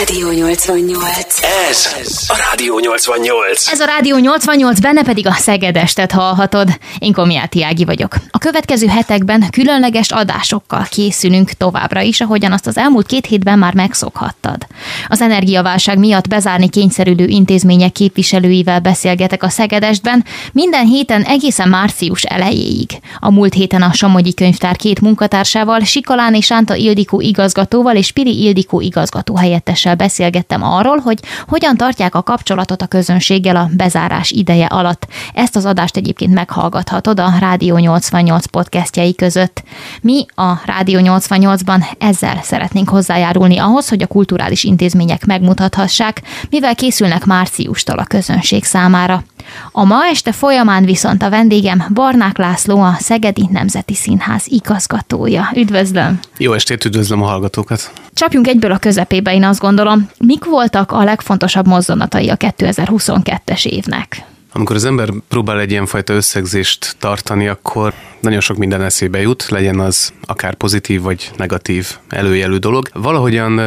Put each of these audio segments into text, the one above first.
Rádió 88. Ez a Rádió 88. Ez a Rádió 88, benne pedig a Szegedestet hallhatod. Én Komiáti Ági vagyok. A következő hetekben különleges adásokkal készülünk továbbra is, ahogyan azt az elmúlt két hétben már megszokhattad. Az energiaválság miatt bezárni kényszerülő intézmények képviselőivel beszélgetek a Szegedestben, minden héten egészen március elejéig. A múlt héten a Somogyi Könyvtár két munkatársával, Sikalán és Sánta Ildikó igazgatóval és Piri Ildikó igazgató helyettessel beszélgettem arról, hogy hogyan tartják a kapcsolatot a közönséggel a bezárás ideje alatt. Ezt az adást egyébként meghallgathatod a Rádió 88 podcastjai között. Mi a Rádió 88-ban ezzel szeretnénk hozzájárulni ahhoz, hogy a kulturális intézmények megmutathassák, mivel készülnek márciustól a közönség számára. A ma este folyamán viszont a vendégem Barnák László, a Szegedi Nemzeti Színház igazgatója. Üdvözlöm! Jó estét, üdvözlöm a hallgatókat! Csapjunk egyből a közepébe, én azt gondolom. Mik voltak a legfontosabb mozzanatai a 2022-es évnek? Amikor az ember próbál egy ilyenfajta összegzést tartani, akkor nagyon sok minden eszébe jut, legyen az akár pozitív vagy negatív előjelű dolog. Valahogyan,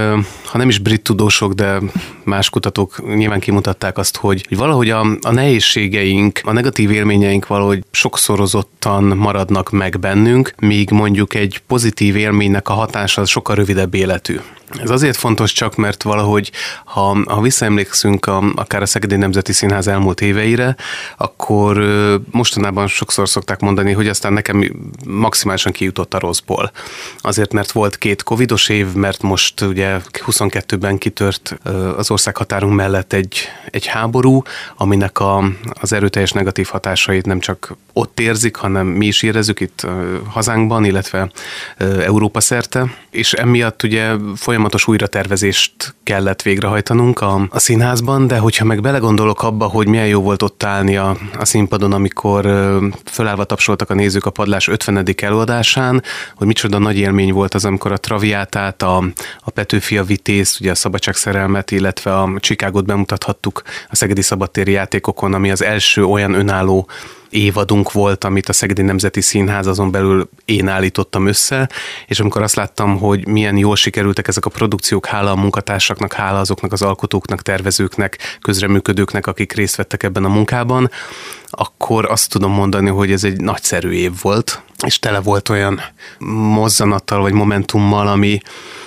ha nem is brit tudósok, de más kutatók nyilván kimutatták azt, hogy, hogy valahogy a, a nehézségeink, a negatív élményeink valahogy sokszorozottan maradnak meg bennünk, míg mondjuk egy pozitív élménynek a hatása sokkal rövidebb életű. Ez azért fontos csak, mert valahogy, ha, ha visszaemlékszünk a, akár a Szegedi Nemzeti Színház elmúlt éveire, akkor mostanában sokszor szokták mondani, hogy aztán nekem maximálisan kijutott a rosszból. Azért, mert volt két covidos év, mert most ugye 22-ben kitört az ország határunk mellett egy, egy háború, aminek a, az erőteljes negatív hatásait nem csak ott érzik, hanem mi is érezzük itt hazánkban, illetve Európa szerte, és emiatt ugye folyamatos újratervezést kellett végrehajtanunk a, a színházban, de hogyha meg belegondolok abba, hogy milyen jó volt ott állni a, a színpadon, amikor fölállva tapsoltak a nézők a padlás 50. előadásán, hogy micsoda nagy élmény volt az, amikor a Traviátát, a, a Petőfi a Vitéz, ugye a Szabadság szerelmet, illetve a Csikágot bemutathattuk a Szegedi Szabadtéri játékokon, ami az első olyan önálló évadunk volt, amit a Szegedi Nemzeti Színház azon belül én állítottam össze, és amikor azt láttam, hogy milyen jól sikerültek ezek a produkciók, hála a munkatársaknak, hála azoknak az alkotóknak, tervezőknek, közreműködőknek, akik részt vettek ebben a munkában, akkor azt tudom mondani, hogy ez egy nagyszerű év volt, és tele volt olyan mozzanattal vagy momentummal, ami,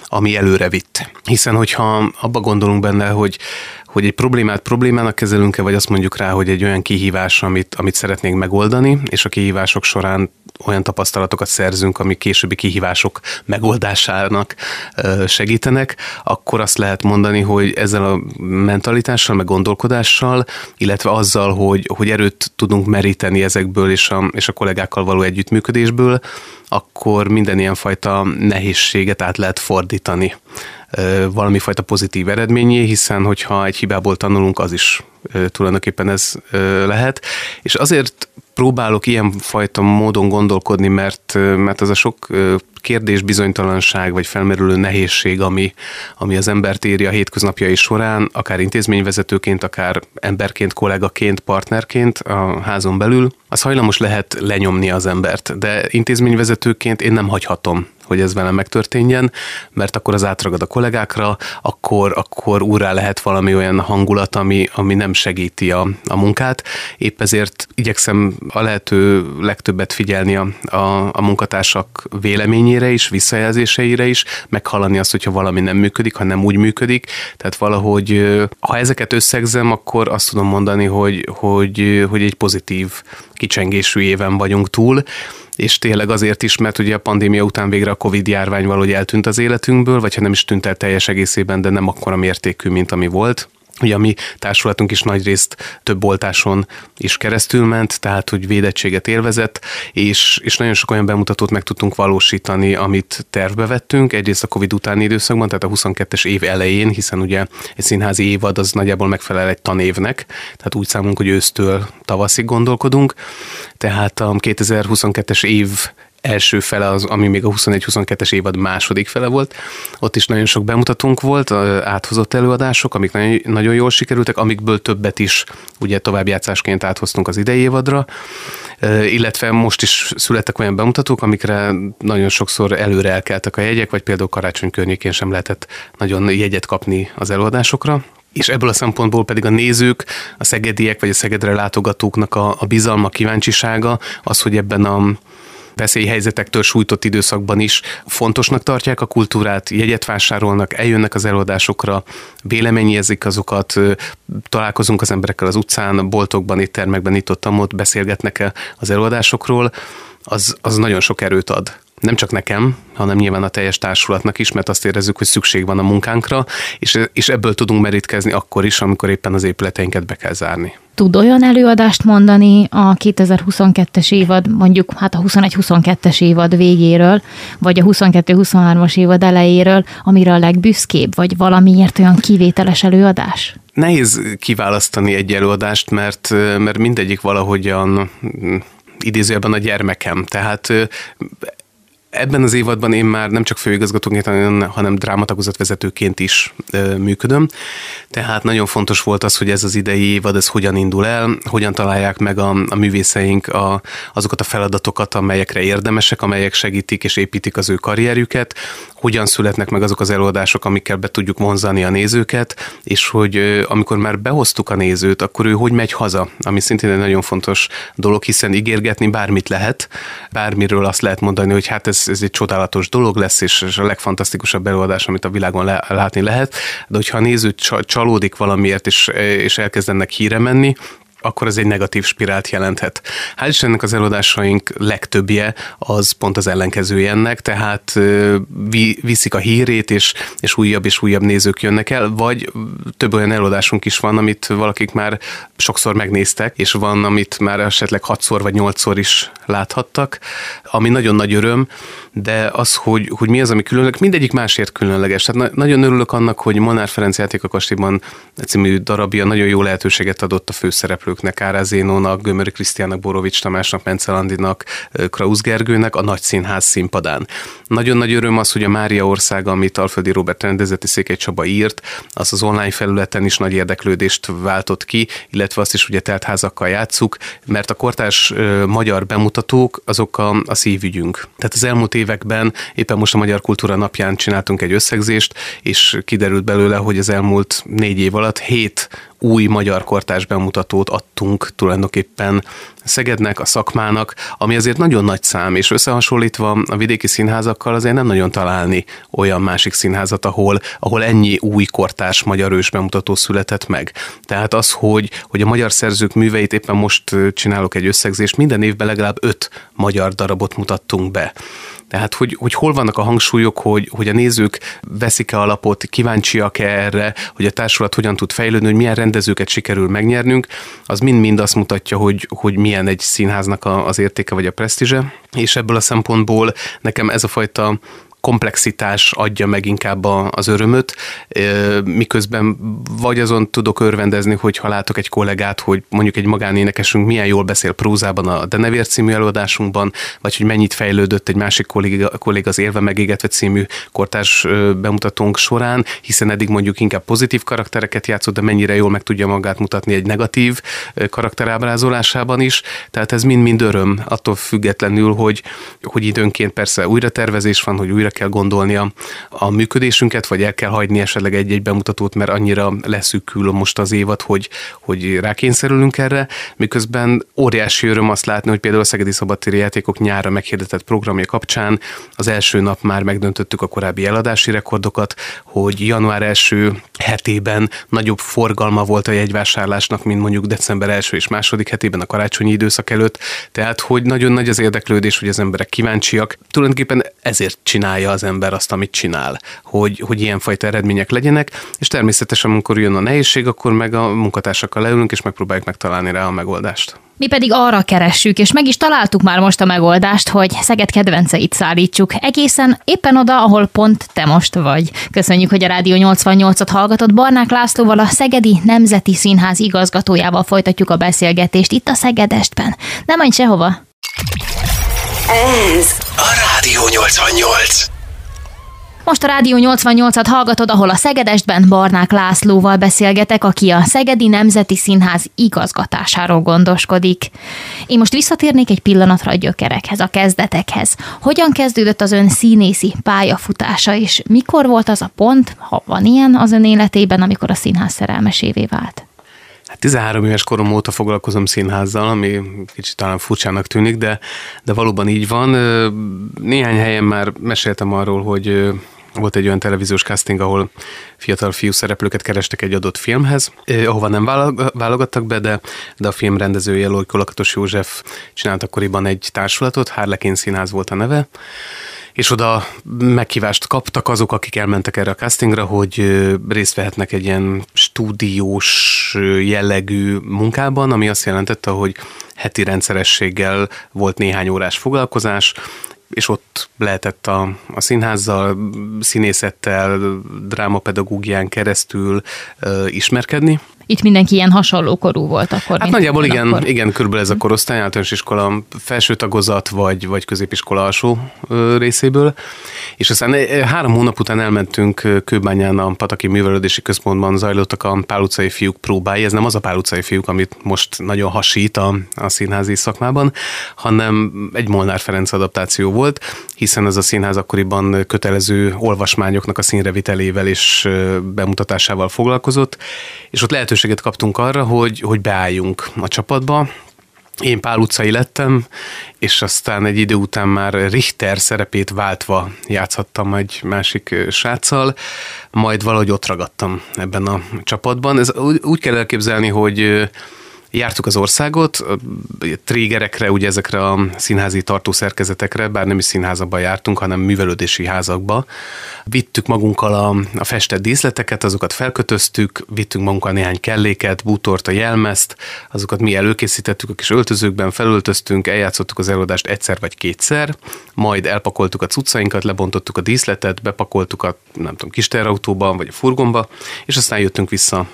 ami előre vitt. Hiszen, hogyha abba gondolunk benne, hogy hogy egy problémát problémának kezelünk-e, vagy azt mondjuk rá, hogy egy olyan kihívás, amit, amit szeretnénk megoldani, és a kihívások során olyan tapasztalatokat szerzünk, ami későbbi kihívások megoldásának segítenek, akkor azt lehet mondani, hogy ezzel a mentalitással, meg gondolkodással, illetve azzal, hogy, hogy erőt tudunk meríteni ezekből és a, és a kollégákkal való együttműködésből, akkor minden ilyen fajta nehézséget át lehet fordítani valami fajta pozitív eredményé, hiszen hogyha egy hibából tanulunk, az is tulajdonképpen ez lehet. És azért próbálok ilyen fajta módon gondolkodni, mert, mert az a sok kérdés, bizonytalanság vagy felmerülő nehézség, ami, ami az embert éri a hétköznapjai során, akár intézményvezetőként, akár emberként, kollégaként, partnerként a házon belül, az hajlamos lehet lenyomni az embert, de intézményvezetőként én nem hagyhatom hogy ez velem megtörténjen, mert akkor az átragad a kollégákra, akkor, akkor úrrá lehet valami olyan hangulat, ami, ami nem segíti a, a munkát. Épp ezért igyekszem a lehető legtöbbet figyelni a, a, a munkatársak véleményére is, visszajelzéseire is, meghallani azt, hogyha valami nem működik, ha nem úgy működik. Tehát valahogy, ha ezeket összegzem, akkor azt tudom mondani, hogy, hogy, hogy egy pozitív kicsengésű éven vagyunk túl, és tényleg azért is, mert ugye a pandémia után végre a Covid járvány valahogy eltűnt az életünkből, vagy ha nem is tűnt el teljes egészében, de nem akkora mértékű, mint ami volt. Ugye a mi társulatunk is nagy részt több oltáson is keresztül ment, tehát hogy védettséget élvezett, és, és nagyon sok olyan bemutatót meg tudtunk valósítani, amit tervbe vettünk, egyrészt a Covid utáni időszakban, tehát a 22-es év elején, hiszen ugye egy színházi évad az nagyjából megfelel egy tanévnek, tehát úgy számunk, hogy ősztől tavaszig gondolkodunk, tehát a 2022-es év első fele, az, ami még a 21-22-es évad második fele volt. Ott is nagyon sok bemutatónk volt, áthozott előadások, amik nagyon, nagyon jól sikerültek, amikből többet is ugye továbbjátszásként áthoztunk az idei évadra, illetve most is születtek olyan bemutatók, amikre nagyon sokszor előre elkeltek a jegyek, vagy például karácsony környékén sem lehetett nagyon jegyet kapni az előadásokra és ebből a szempontból pedig a nézők, a szegediek vagy a Szegedre látogatóknak a, a bizalma, kíváncsisága, az, hogy ebben a veszélyhelyzetektől sújtott időszakban is fontosnak tartják a kultúrát, jegyet vásárolnak, eljönnek az előadásokra, véleményezik azokat, találkozunk az emberekkel az utcán, boltokban, éttermekben, itt ott, ott beszélgetnek az előadásokról, az, az nagyon sok erőt ad nem csak nekem, hanem nyilván a teljes társulatnak is, mert azt érezzük, hogy szükség van a munkánkra, és, és ebből tudunk merítkezni akkor is, amikor éppen az épületeinket be kell zárni. Tud olyan előadást mondani a 2022-es évad, mondjuk hát a 21-22-es évad végéről, vagy a 22-23-as évad elejéről, amire a legbüszkébb, vagy valamiért olyan kivételes előadás? Nehéz kiválasztani egy előadást, mert, mert mindegyik valahogyan idézőjelben a gyermekem. Tehát ebben az évadban én már nem csak főigazgatóként, hanem drámatagozatvezetőként is működöm. Tehát nagyon fontos volt az, hogy ez az idei évad, ez hogyan indul el, hogyan találják meg a, a művészeink a, azokat a feladatokat, amelyekre érdemesek, amelyek segítik és építik az ő karrierjüket, hogyan születnek meg azok az előadások, amikkel be tudjuk vonzani a nézőket, és hogy amikor már behoztuk a nézőt, akkor ő hogy megy haza, ami szintén egy nagyon fontos dolog, hiszen ígérgetni bármit lehet, bármiről azt lehet mondani, hogy hát ez, ez egy csodálatos dolog lesz, és, és a legfantasztikusabb előadás, amit a világon le, látni lehet, de hogyha a néző csalódik valamiért, és, és elkezdenek híre menni, akkor az egy negatív spirált jelenthet. Hál' Istennek az előadásaink legtöbbje az pont az ellenkezője ennek, tehát viszik a hírét, és, és újabb és újabb nézők jönnek el, vagy több olyan előadásunk is van, amit valakik már sokszor megnéztek, és van, amit már esetleg hatszor vagy nyolcszor is láthattak, ami nagyon nagy öröm, de az, hogy, hogy mi az, ami különleges, mindegyik másért különleges. Tehát na- nagyon örülök annak, hogy Monár Ferenc játékakastélyban című darabja nagyon jó lehetőséget adott a főszereplőknek, Árázénónak, Gömöri Krisztiának, Borovics Tamásnak, Mencelandinak, Krausz Gergőnek a nagy színház színpadán. Nagyon nagy öröm az, hogy a Mária országa, amit Alföldi Robert rendezeti Székely Csaba írt, az az online felületen is nagy érdeklődést váltott ki, illetve azt is ugye teltházakkal játszuk, mert a kortárs magyar bemutatók azok a, a szívügyünk. Tehát az elmúlt év években, éppen most a Magyar Kultúra napján csináltunk egy összegzést, és kiderült belőle, hogy az elmúlt négy év alatt hét új magyar kortás bemutatót adtunk tulajdonképpen Szegednek, a szakmának, ami azért nagyon nagy szám, és összehasonlítva a vidéki színházakkal azért nem nagyon találni olyan másik színházat, ahol, ahol ennyi új kortás magyar ős bemutató született meg. Tehát az, hogy, hogy a magyar szerzők műveit éppen most csinálok egy összegzést, minden évben legalább öt magyar darabot mutattunk be. Tehát, hogy, hogy hol vannak a hangsúlyok, hogy, hogy a nézők veszik-e alapot, kíváncsiak-e erre, hogy a társulat hogyan tud fejlődni, hogy milyen rendezőket sikerül megnyernünk, az mind-mind azt mutatja, hogy, hogy milyen egy színháznak az értéke vagy a presztízse, és ebből a szempontból nekem ez a fajta komplexitás adja meg inkább az örömöt, miközben vagy azon tudok örvendezni, hogy ha látok egy kollégát, hogy mondjuk egy magánénekesünk milyen jól beszél prózában a Denevér című előadásunkban, vagy hogy mennyit fejlődött egy másik kolléga, kolléga az Élve megégetve című kortárs bemutatónk során, hiszen eddig mondjuk inkább pozitív karaktereket játszott, de mennyire jól meg tudja magát mutatni egy negatív karakterábrázolásában is. Tehát ez mind-mind öröm, attól függetlenül, hogy, hogy időnként persze újra tervezés van, hogy újra kell gondolni a, a működésünket, vagy el kell hagyni esetleg egy-egy bemutatót, mert annyira leszűkül most az évad, hogy, hogy rákényszerülünk erre, miközben óriási öröm azt látni, hogy például a Szegedi Szabadtéri Játékok nyára meghirdetett programja kapcsán az első nap már megdöntöttük a korábbi eladási rekordokat, hogy január első hetében nagyobb forgalma volt a jegyvásárlásnak, mint mondjuk december első és második hetében a karácsonyi időszak előtt, tehát hogy nagyon nagy az érdeklődés, hogy az emberek kíváncsiak. Tulajdonképpen ezért csinálja csinálja az ember azt, amit csinál, hogy, hogy ilyenfajta eredmények legyenek, és természetesen, amikor jön a nehézség, akkor meg a munkatársakkal leülünk, és megpróbáljuk megtalálni rá a megoldást. Mi pedig arra keressük, és meg is találtuk már most a megoldást, hogy Szeged kedvenceit szállítsuk egészen éppen oda, ahol pont te most vagy. Köszönjük, hogy a Rádió 88-at hallgatott Barnák Lászlóval, a Szegedi Nemzeti Színház igazgatójával folytatjuk a beszélgetést itt a Szegedestben. Nem menj sehova! Ez a Rádió 88. Most a Rádió 88-at hallgatod, ahol a Szegedestben Barnák Lászlóval beszélgetek, aki a Szegedi Nemzeti Színház igazgatásáról gondoskodik. Én most visszatérnék egy pillanatra a gyökerekhez, a kezdetekhez. Hogyan kezdődött az ön színészi pályafutása, és mikor volt az a pont, ha van ilyen az ön életében, amikor a színház szerelmesévé vált? Hát 13 éves korom óta foglalkozom színházzal, ami kicsit talán furcsának tűnik, de, de valóban így van. Néhány helyen már meséltem arról, hogy volt egy olyan televíziós casting, ahol fiatal fiú szereplőket kerestek egy adott filmhez, eh, ahova nem válogattak be, de, de a film rendezője Lojko Lakatos József csinált akkoriban egy társulatot, Harlequin Színház volt a neve, és oda meghívást kaptak azok, akik elmentek erre a castingra, hogy részt vehetnek egy ilyen stúdiós jellegű munkában, ami azt jelentette, hogy heti rendszerességgel volt néhány órás foglalkozás, és ott lehetett a, a színházzal, színészettel, drámapedagógián keresztül ö, ismerkedni. Itt mindenki ilyen hasonló korú volt akkor. Hát nagyjából igen, akkor. igen, körülbelül ez a korosztály, általános iskola felső tagozat, vagy, vagy középiskola alsó részéből. És aztán három hónap után elmentünk Kőbányán a Pataki Művelődési Központban zajlottak a Pál utcai fiúk próbái. Ez nem az a Pál utcai fiúk, amit most nagyon hasít a, a színházi szakmában, hanem egy Molnár Ferenc adaptáció volt, hiszen ez a színház akkoriban kötelező olvasmányoknak a színrevitelével és bemutatásával foglalkozott, és ott lehetőséget kaptunk arra, hogy, hogy beálljunk a csapatba, én Pál utcai lettem, és aztán egy idő után már Richter szerepét váltva játszhattam egy másik sráccal, majd valahogy ott ragadtam ebben a csapatban. Ez úgy kell elképzelni, hogy Jártuk az országot, trégerekre, ugye ezekre a színházi tartószerkezetekre, bár nem is színházakban jártunk, hanem művelődési házakba. Vittük magunkkal a, a festett díszleteket, azokat felkötöztük, vittünk magunkkal néhány kelléket, bútort, a jelmezt, azokat mi előkészítettük a kis öltözőkben, felöltöztünk, eljátszottuk az előadást egyszer vagy kétszer, majd elpakoltuk a cuccainkat, lebontottuk a díszletet, bepakoltuk a nem tudom, kis terautóba vagy a furgonba, és aztán jöttünk vissza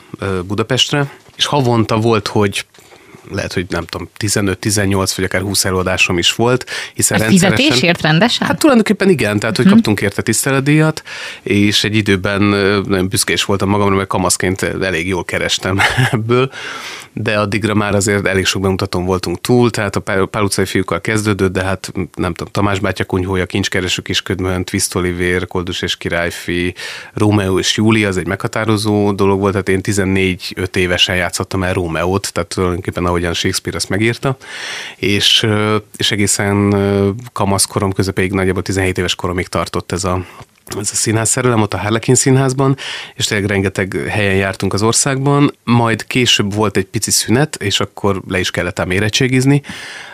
Budapestre, és havonta volt, hogy lehet, hogy nem tudom, 15-18 vagy akár 20 előadásom is volt, hiszen Ez rendszeresen... fizetésért rendesen? Hát tulajdonképpen igen, tehát hogy hmm. kaptunk érte tiszteletdíjat, és egy időben nagyon büszkés voltam magamra, mert kamaszként elég jól kerestem ebből, de addigra már azért elég sok bemutatón voltunk túl, tehát a Pál utcai fiúkkal kezdődött, de hát nem tudom, Tamás bátya kunyhója, kincskereső kisködmön, Twist Oliver, Koldus és Királyfi, Rómeó és Júlia, az egy meghatározó dolog volt, tehát én 14-5 évesen játszottam el Rómeót, tehát tulajdonképpen ahogyan Shakespeare ezt megírta, és, és egészen kamaszkorom közepéig, nagyjából 17 éves koromig tartott ez a ez a színház szerelem ott a Harlequin színházban, és tényleg rengeteg helyen jártunk az országban, majd később volt egy pici szünet, és akkor le is kellett ám érettségizni.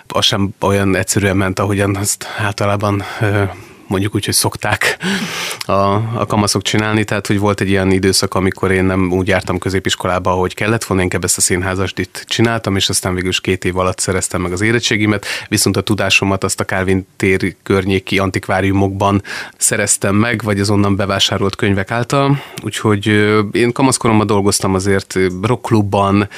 Az sem olyan egyszerűen ment, ahogyan azt általában mondjuk úgy, hogy szokták a, a kamaszok csinálni, tehát hogy volt egy ilyen időszak, amikor én nem úgy jártam középiskolába, ahogy kellett volna, inkább ezt a itt csináltam, és aztán végül is két év alatt szereztem meg az érettségimet, viszont a tudásomat azt a Calvin tér környéki antikváriumokban szereztem meg, vagy az onnan bevásárolt könyvek által, úgyhogy én kamaszkoromban dolgoztam azért rockklubban,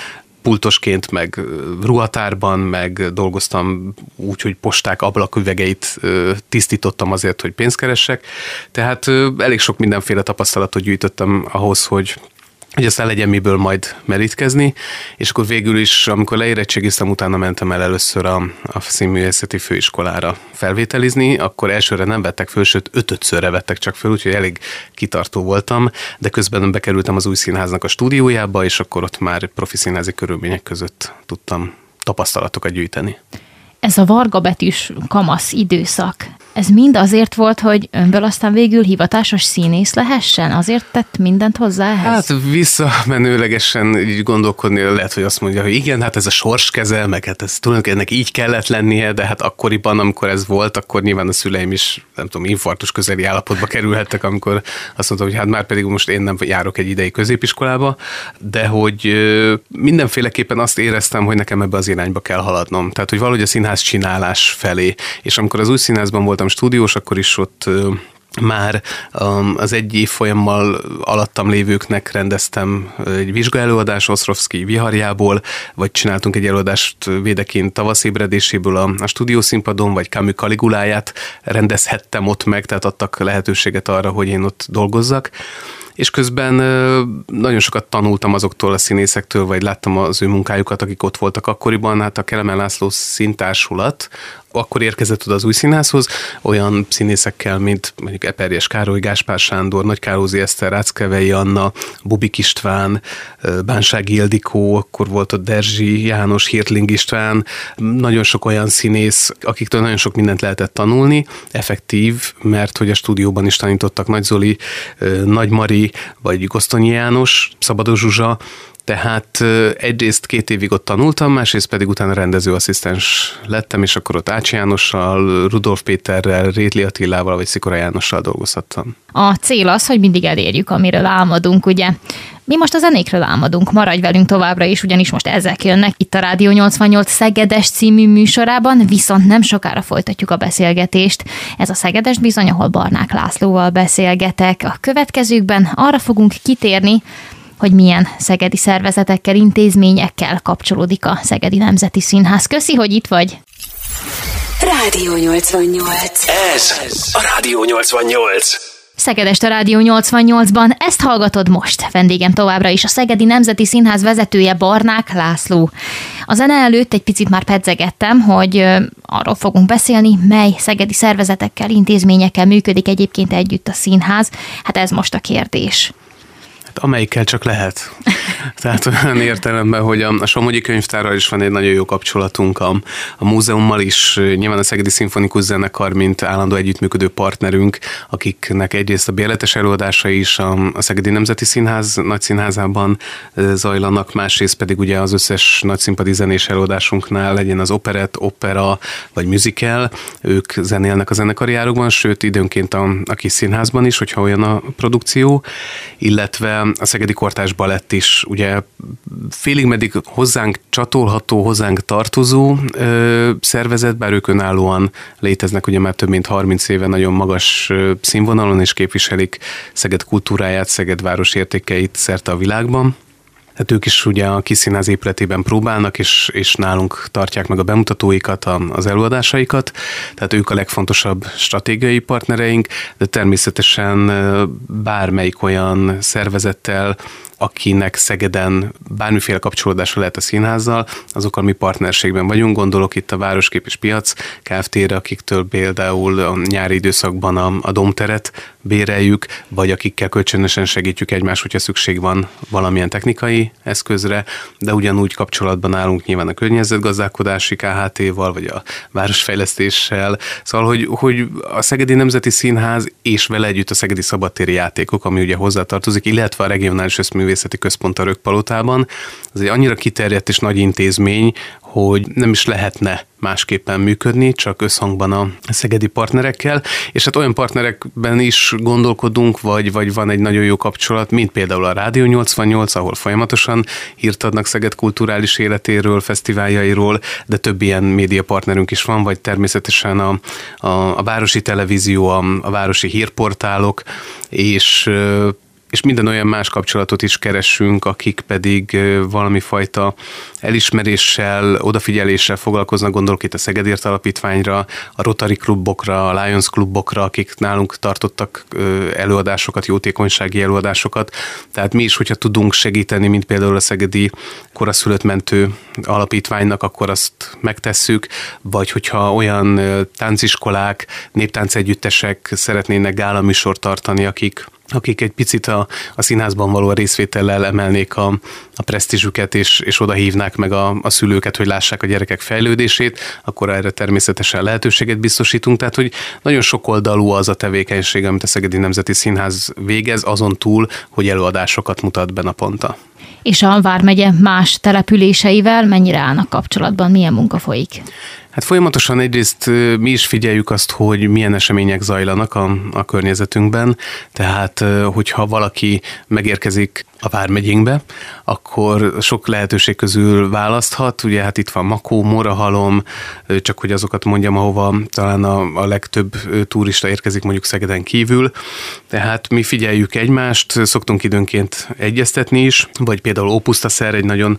pultosként, meg ruhatárban, meg dolgoztam úgy, hogy posták ablaküvegeit tisztítottam azért, hogy pénzt keressek. Tehát elég sok mindenféle tapasztalatot gyűjtöttem ahhoz, hogy hogy aztán legyen miből majd merítkezni, és akkor végül is, amikor leérettségiztem, utána mentem el először a, a színművészeti főiskolára felvételizni, akkor elsőre nem vettek föl, sőt ötötszörre vettek csak föl, úgyhogy elég kitartó voltam, de közben bekerültem az új színháznak a stúdiójába, és akkor ott már profi színházi körülmények között tudtam tapasztalatokat gyűjteni. Ez a varga betűs kamasz időszak, ez mind azért volt, hogy önből aztán végül hivatásos színész lehessen? Azért tett mindent hozzá ehhez? Hát visszamenőlegesen így gondolkodni, lehet, hogy azt mondja, hogy igen, hát ez a sors kezel, meg hát ez tulajdonképpen ennek így kellett lennie, de hát akkoriban, amikor ez volt, akkor nyilván a szüleim is, nem tudom, infarktus közeli állapotba kerülhettek, amikor azt mondtam, hogy hát már pedig most én nem járok egy idei középiskolába, de hogy mindenféleképpen azt éreztem, hogy nekem ebbe az irányba kell haladnom. Tehát, hogy valahogy a színház csinálás felé. És amikor az új színházban voltam stúdiós, akkor is ott már az egy év folyammal alattam lévőknek rendeztem egy vizsgaelőadás Oszrovszki viharjából, vagy csináltunk egy előadást Védeként tavaszébredéséből a, a stúdiószínpadon, vagy Camus Kaliguláját rendezhettem ott meg, tehát adtak lehetőséget arra, hogy én ott dolgozzak és közben nagyon sokat tanultam azoktól a színészektől, vagy láttam az ő munkájukat, akik ott voltak akkoriban. Hát a Kelemen László szintársulat, akkor érkezett oda az új színházhoz, olyan színészekkel, mint mondjuk Eperjes Károly, Gáspár Sándor, Nagy Kárózi Eszter, Ráckevei Anna, Bubik István, Bánsági Ildikó, akkor volt ott Derzsi János, Hirtling István, nagyon sok olyan színész, akiktől nagyon sok mindent lehetett tanulni, effektív, mert hogy a stúdióban is tanítottak Nagy Zoli, Nagy Mari, vagy Gosztonyi János, Szabadó Zsuzsa, tehát egyrészt két évig ott tanultam, másrészt pedig utána rendezőasszisztens lettem, és akkor ott Ács Jánossal, Rudolf Péterrel, Rétli Attilával vagy Szikora Jánossal dolgozhattam. A cél az, hogy mindig elérjük, amiről álmodunk, ugye? Mi most a zenékről álmodunk, maradj velünk továbbra is, ugyanis most ezek jönnek itt a Rádió 88 Szegedes című műsorában, viszont nem sokára folytatjuk a beszélgetést. Ez a Szegedes bizony, ahol Barnák Lászlóval beszélgetek. A következőkben arra fogunk kitérni, hogy milyen szegedi szervezetekkel, intézményekkel kapcsolódik a Szegedi Nemzeti Színház. Köszi, hogy itt vagy! Rádió 88. Ez a Rádió 88. Szegedest a Rádió 88-ban, ezt hallgatod most. Vendégem továbbra is a Szegedi Nemzeti Színház vezetője Barnák László. A zene előtt egy picit már pedzegettem, hogy arról fogunk beszélni, mely szegedi szervezetekkel, intézményekkel működik egyébként együtt a színház. Hát ez most a kérdés. Hát amelyikkel csak lehet. Tehát olyan értelemben, hogy a, a Somogyi könyvtárral is van egy nagyon jó kapcsolatunk, a, a múzeummal is, nyilván a Szegedi Szimfonikus Zenekar, mint állandó együttműködő partnerünk, akiknek egyrészt a bérletes előadásai is a, a Szegedi Nemzeti Színház nagyszínházában zajlanak, másrészt pedig ugye az összes nagyszínpadi zenés előadásunknál legyen az operett, opera vagy musical, ők zenélnek a zenekari járokban, sőt időnként a, a kis színházban is, hogyha olyan a produkció, illetve a Szegedi Kortás Balett is ugye félig meddig hozzánk csatolható, hozzánk tartozó ö, szervezet, bár ők önállóan léteznek, ugye már több mint 30 éve nagyon magas színvonalon, és képviselik Szeged kultúráját, Szeged város értékeit szerte a világban. Tehát ők is ugye a kiszínház épületében próbálnak, és, és nálunk tartják meg a bemutatóikat, a, az előadásaikat, tehát ők a legfontosabb stratégiai partnereink, de természetesen bármelyik olyan szervezettel, akinek Szegeden bármiféle kapcsolódása lehet a színházzal, azokkal mi partnerségben vagyunk, gondolok itt a Városkép és Piac Kft-re, akiktől például a nyári időszakban a, a domteret béreljük, vagy akikkel kölcsönösen segítjük egymást, hogyha szükség van valamilyen technikai eszközre, de ugyanúgy kapcsolatban állunk nyilván a környezetgazdálkodási KHT-val, vagy a városfejlesztéssel. Szóval, hogy, hogy a Szegedi Nemzeti Színház és vele együtt a Szegedi Szabadtéri Játékok, ami ugye hozzátartozik, illetve a regionális összművészeti központ a Rökpalotában, az egy annyira kiterjedt és nagy intézmény, hogy nem is lehetne másképpen működni, csak összhangban a szegedi partnerekkel, és hát olyan partnerekben is gondolkodunk, vagy, vagy van egy nagyon jó kapcsolat, mint például a Rádió 88, ahol folyamatosan hírt adnak Szeged kulturális életéről, fesztiváljairól, de több ilyen média partnerünk is van, vagy természetesen a, a, a Városi Televízió, a, a Városi Hírportálok, és és minden olyan más kapcsolatot is keresünk, akik pedig valami fajta elismeréssel, odafigyeléssel foglalkoznak, gondolok itt a Szegedért Alapítványra, a Rotary klubokra, a Lions klubokra, akik nálunk tartottak előadásokat, jótékonysági előadásokat. Tehát mi is, hogyha tudunk segíteni, mint például a Szegedi Koraszülött Mentő Alapítványnak, akkor azt megtesszük, vagy hogyha olyan tánciskolák, néptáncegyüttesek szeretnének gálaműsort tartani, akik akik egy picit a, a színházban való részvétellel emelnék a, a presztízsüket, és, és oda hívnák meg a, a szülőket, hogy lássák a gyerekek fejlődését, akkor erre természetesen lehetőséget biztosítunk. Tehát, hogy nagyon sok oldalú az a tevékenység, amit a Szegedi Nemzeti Színház végez, azon túl, hogy előadásokat mutat be naponta. És a Vármegye más településeivel mennyire állnak kapcsolatban, milyen munka folyik? Hát folyamatosan egyrészt mi is figyeljük azt, hogy milyen események zajlanak a, a környezetünkben, tehát hogyha valaki megérkezik a Vármegyénkbe, akkor sok lehetőség közül választhat. Ugye hát itt van Makó, Morahalom, csak hogy azokat mondjam, ahova talán a, a legtöbb turista érkezik mondjuk Szegeden kívül. Tehát mi figyeljük egymást, szoktunk időnként egyeztetni is, vagy például Ópusztaszer egy nagyon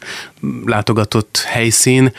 látogatott helyszín,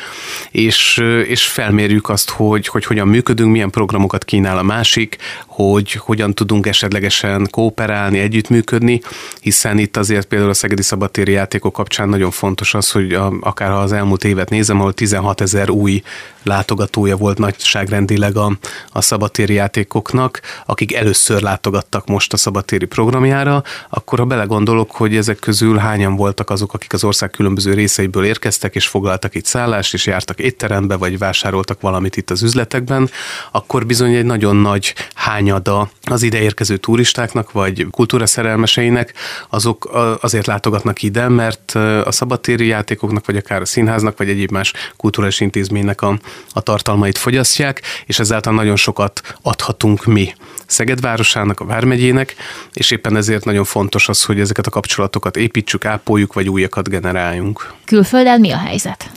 és, és felmérjük azt, hogy, hogy hogyan működünk, milyen programokat kínál a másik, hogy hogyan tudunk esetlegesen kooperálni, együttműködni, hiszen itt azért például a Szegedi Szabadtéri játékok kapcsán nagyon fontos az, hogy a, akár ha az elmúlt évet nézem, ahol 16 ezer új látogatója volt nagyságrendileg a, a szabadtéri játékoknak, akik először látogattak most a szabadtéri programjára, akkor ha belegondolok, hogy ezek közül hányan voltak azok, akik az ország különböző részeiből érkeztek, és foglaltak itt szállást, és jártak étterembe, vagy vásároltak valamit itt az üzletekben, akkor bizony egy nagyon nagy hányada az ide érkező turistáknak, vagy kultúra szerelmeseinek, azok azért látogatnak ide, mert a szabadtéri játékoknak, vagy akár a színháznak, vagy egyéb más kulturális intézménynek a, a tartalmait fogyasztják, és ezáltal nagyon sokat adhatunk mi Szeged városának, a Vármegyének, és éppen ezért nagyon fontos az, hogy ezeket a kapcsolatokat építsük, ápoljuk, vagy újakat generáljunk. Külföldön mi a helyzet?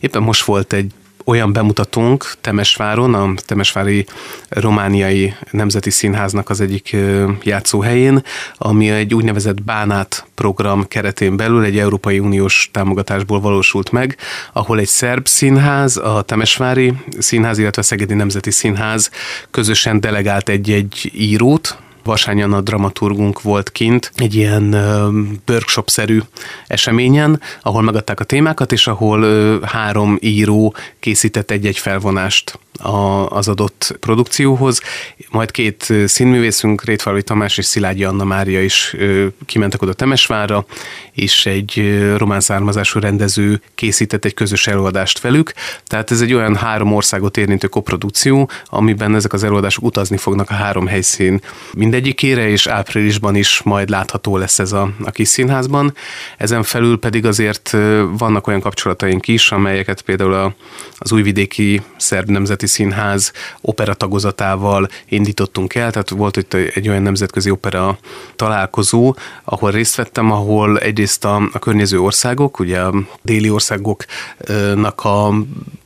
Éppen most volt egy olyan bemutatónk Temesváron, a Temesvári Romániai Nemzeti Színháznak az egyik játszóhelyén, ami egy úgynevezett Bánát program keretén belül egy Európai Uniós támogatásból valósult meg, ahol egy szerb színház, a Temesvári Színház, illetve a Szegedi Nemzeti Színház közösen delegált egy-egy írót, Vasány Anna dramaturgunk volt kint egy ilyen workshop-szerű eseményen, ahol megadták a témákat, és ahol három író készített egy-egy felvonást a, az adott produkcióhoz. Majd két színművészünk, Rétfalvi Tamás és Szilágyi Anna Mária is kimentek oda Temesvárra, és egy román származású rendező készített egy közös előadást velük. Tehát ez egy olyan három országot érintő koprodukció, amiben ezek az előadások utazni fognak a három helyszín mindegyikére, és áprilisban is majd látható lesz ez a, a kis színházban. Ezen felül pedig azért vannak olyan kapcsolataink is, amelyeket például a, az újvidéki szerb nemzeti Színház opera tagozatával indítottunk el, tehát volt itt egy olyan nemzetközi opera találkozó, ahol részt vettem, ahol egyrészt a, a környező országok, ugye a déli országoknak a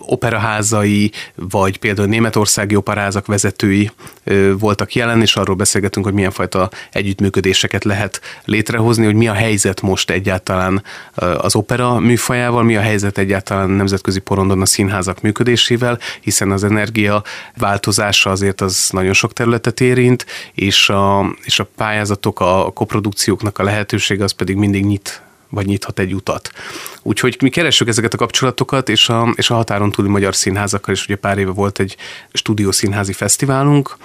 operaházai, vagy például németországi operázak vezetői voltak jelen, és arról beszélgetünk, hogy milyen fajta együttműködéseket lehet létrehozni, hogy mi a helyzet most egyáltalán az opera műfajával, mi a helyzet egyáltalán nemzetközi porondon a színházak működésével, hiszen az energia változása azért az nagyon sok területet érint, és a, és a pályázatok, a koprodukcióknak a lehetősége az pedig mindig nyit vagy nyithat egy utat. Úgyhogy mi keressük ezeket a kapcsolatokat, és a, és a határon túli magyar színházakkal is ugye pár éve volt egy stúdiószínházi fesztiválunk,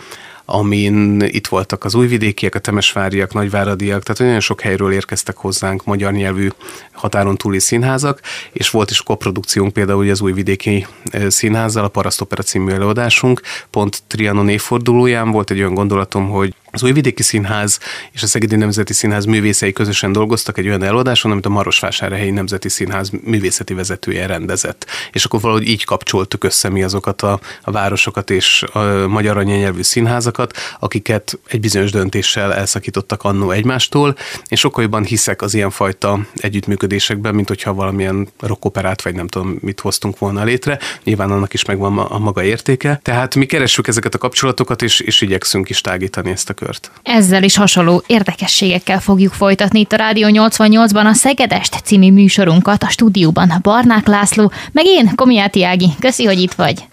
amin itt voltak az újvidékiek, a temesváriak, nagyváradiak, tehát nagyon sok helyről érkeztek hozzánk magyar nyelvű határon túli színházak, és volt is koprodukciónk például az újvidéki színházzal, a Parasztopera című előadásunk, pont Trianon évfordulóján volt egy olyan gondolatom, hogy az Újvidéki Színház és a Szegedi Nemzeti Színház művészei közösen dolgoztak egy olyan előadáson, amit a Marosvásárhelyi Nemzeti Színház művészeti vezetője rendezett. És akkor valahogy így kapcsoltuk össze mi azokat a, a városokat és a magyar anyanyelvű színházakat, akiket egy bizonyos döntéssel elszakítottak annó egymástól, és sokkal jobban hiszek az ilyenfajta együttműködésekben, mint hogyha valamilyen rockoperát, vagy nem tudom, mit hoztunk volna létre. Nyilván annak is megvan a maga értéke. Tehát mi keressük ezeket a kapcsolatokat, és, és igyekszünk is tágítani ezt a kört. Ezzel is hasonló érdekességekkel fogjuk folytatni itt a Rádió 88-ban a Szegedest című műsorunkat a stúdióban Barnák László, meg én, Komiáti Ági. Köszi, hogy itt vagy.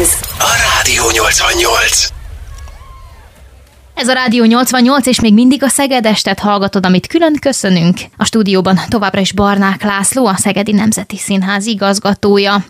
Ez a Rádió 88. Ez a Rádió 88, és még mindig a Szegedestet hallgatod, amit külön köszönünk. A stúdióban továbbra is Barnák László, a Szegedi Nemzeti Színház igazgatója.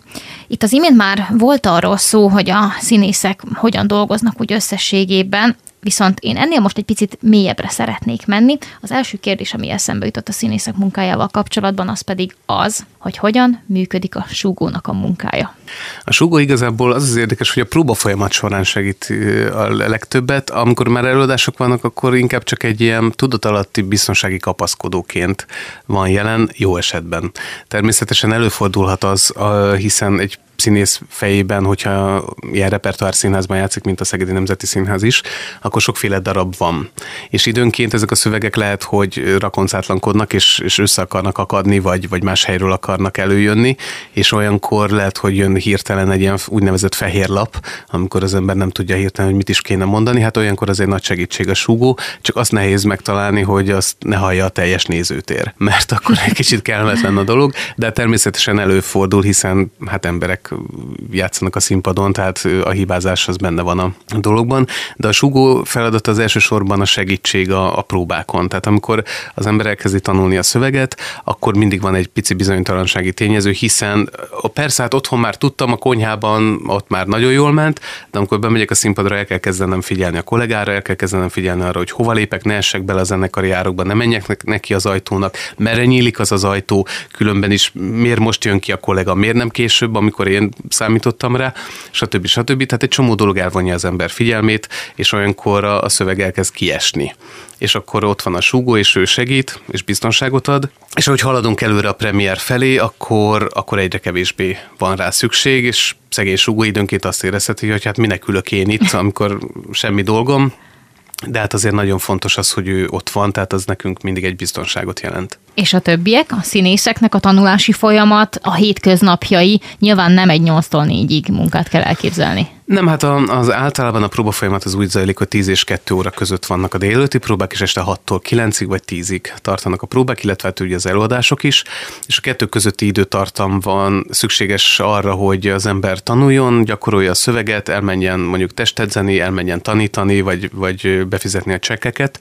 Itt az imént már volt arról szó, hogy a színészek hogyan dolgoznak úgy összességében. Viszont én ennél most egy picit mélyebbre szeretnék menni. Az első kérdés, ami eszembe jutott a színészek munkájával kapcsolatban, az pedig az, hogy hogyan működik a súgónak a munkája. A súgó igazából az az érdekes, hogy a próba folyamat során segít a legtöbbet. Amikor már előadások vannak, akkor inkább csak egy ilyen tudatalatti biztonsági kapaszkodóként van jelen, jó esetben. Természetesen előfordulhat az, hiszen egy színész fejében, hogyha ilyen repertoár színházban játszik, mint a Szegedi Nemzeti Színház is, akkor sokféle darab van. És időnként ezek a szövegek lehet, hogy rakoncátlankodnak, és, és össze akarnak akadni, vagy, vagy más helyről akarnak előjönni, és olyankor lehet, hogy jön hirtelen egy ilyen úgynevezett fehér lap, amikor az ember nem tudja hirtelen, hogy mit is kéne mondani, hát olyankor az egy nagy segítség a súgó, csak azt nehéz megtalálni, hogy azt ne hallja a teljes nézőtér, mert akkor egy kicsit kellemetlen a dolog, de természetesen előfordul, hiszen hát emberek játszanak a színpadon, tehát a hibázás az benne van a dologban, de a sugó feladat az elsősorban a segítség a, a próbákon. Tehát amikor az ember elkezdi tanulni a szöveget, akkor mindig van egy pici bizonytalansági tényező, hiszen persze hát otthon már tudtam, a konyhában ott már nagyon jól ment, de amikor bemegyek a színpadra, el kell kezdenem figyelni a kollégára, el kell kezdenem figyelni arra, hogy hova lépek, ne essek bele a zenekari árokba, ne menjek neki az ajtónak, merre nyílik az az ajtó, különben is miért most jön ki a kollega, miért nem később, amikor én én számítottam rá, stb. stb. Tehát egy csomó dolog elvonja az ember figyelmét, és olyankor a, a szöveg elkezd kiesni. És akkor ott van a súgó, és ő segít, és biztonságot ad. És ahogy haladunk előre a premier felé, akkor, akkor egyre kevésbé van rá szükség, és szegény súgó időnként azt érezheti, hogy hát minek ülök én itt, amikor semmi dolgom, de hát azért nagyon fontos az, hogy ő ott van, tehát az nekünk mindig egy biztonságot jelent. És a többiek, a színészeknek a tanulási folyamat, a hétköznapjai, nyilván nem egy 8-tól 4-ig munkát kell elképzelni. Nem, hát az általában a próba folyamat az úgy zajlik, hogy 10 és 2 óra között vannak a délőtti próbák, és este 6-tól 9-ig vagy 10-ig tartanak a próbák, illetve hát ugye az előadások is, és a kettő közötti időtartam van szükséges arra, hogy az ember tanuljon, gyakorolja a szöveget, elmenjen mondjuk testedzeni, elmenjen tanítani, vagy, vagy befizetni a csekkeket,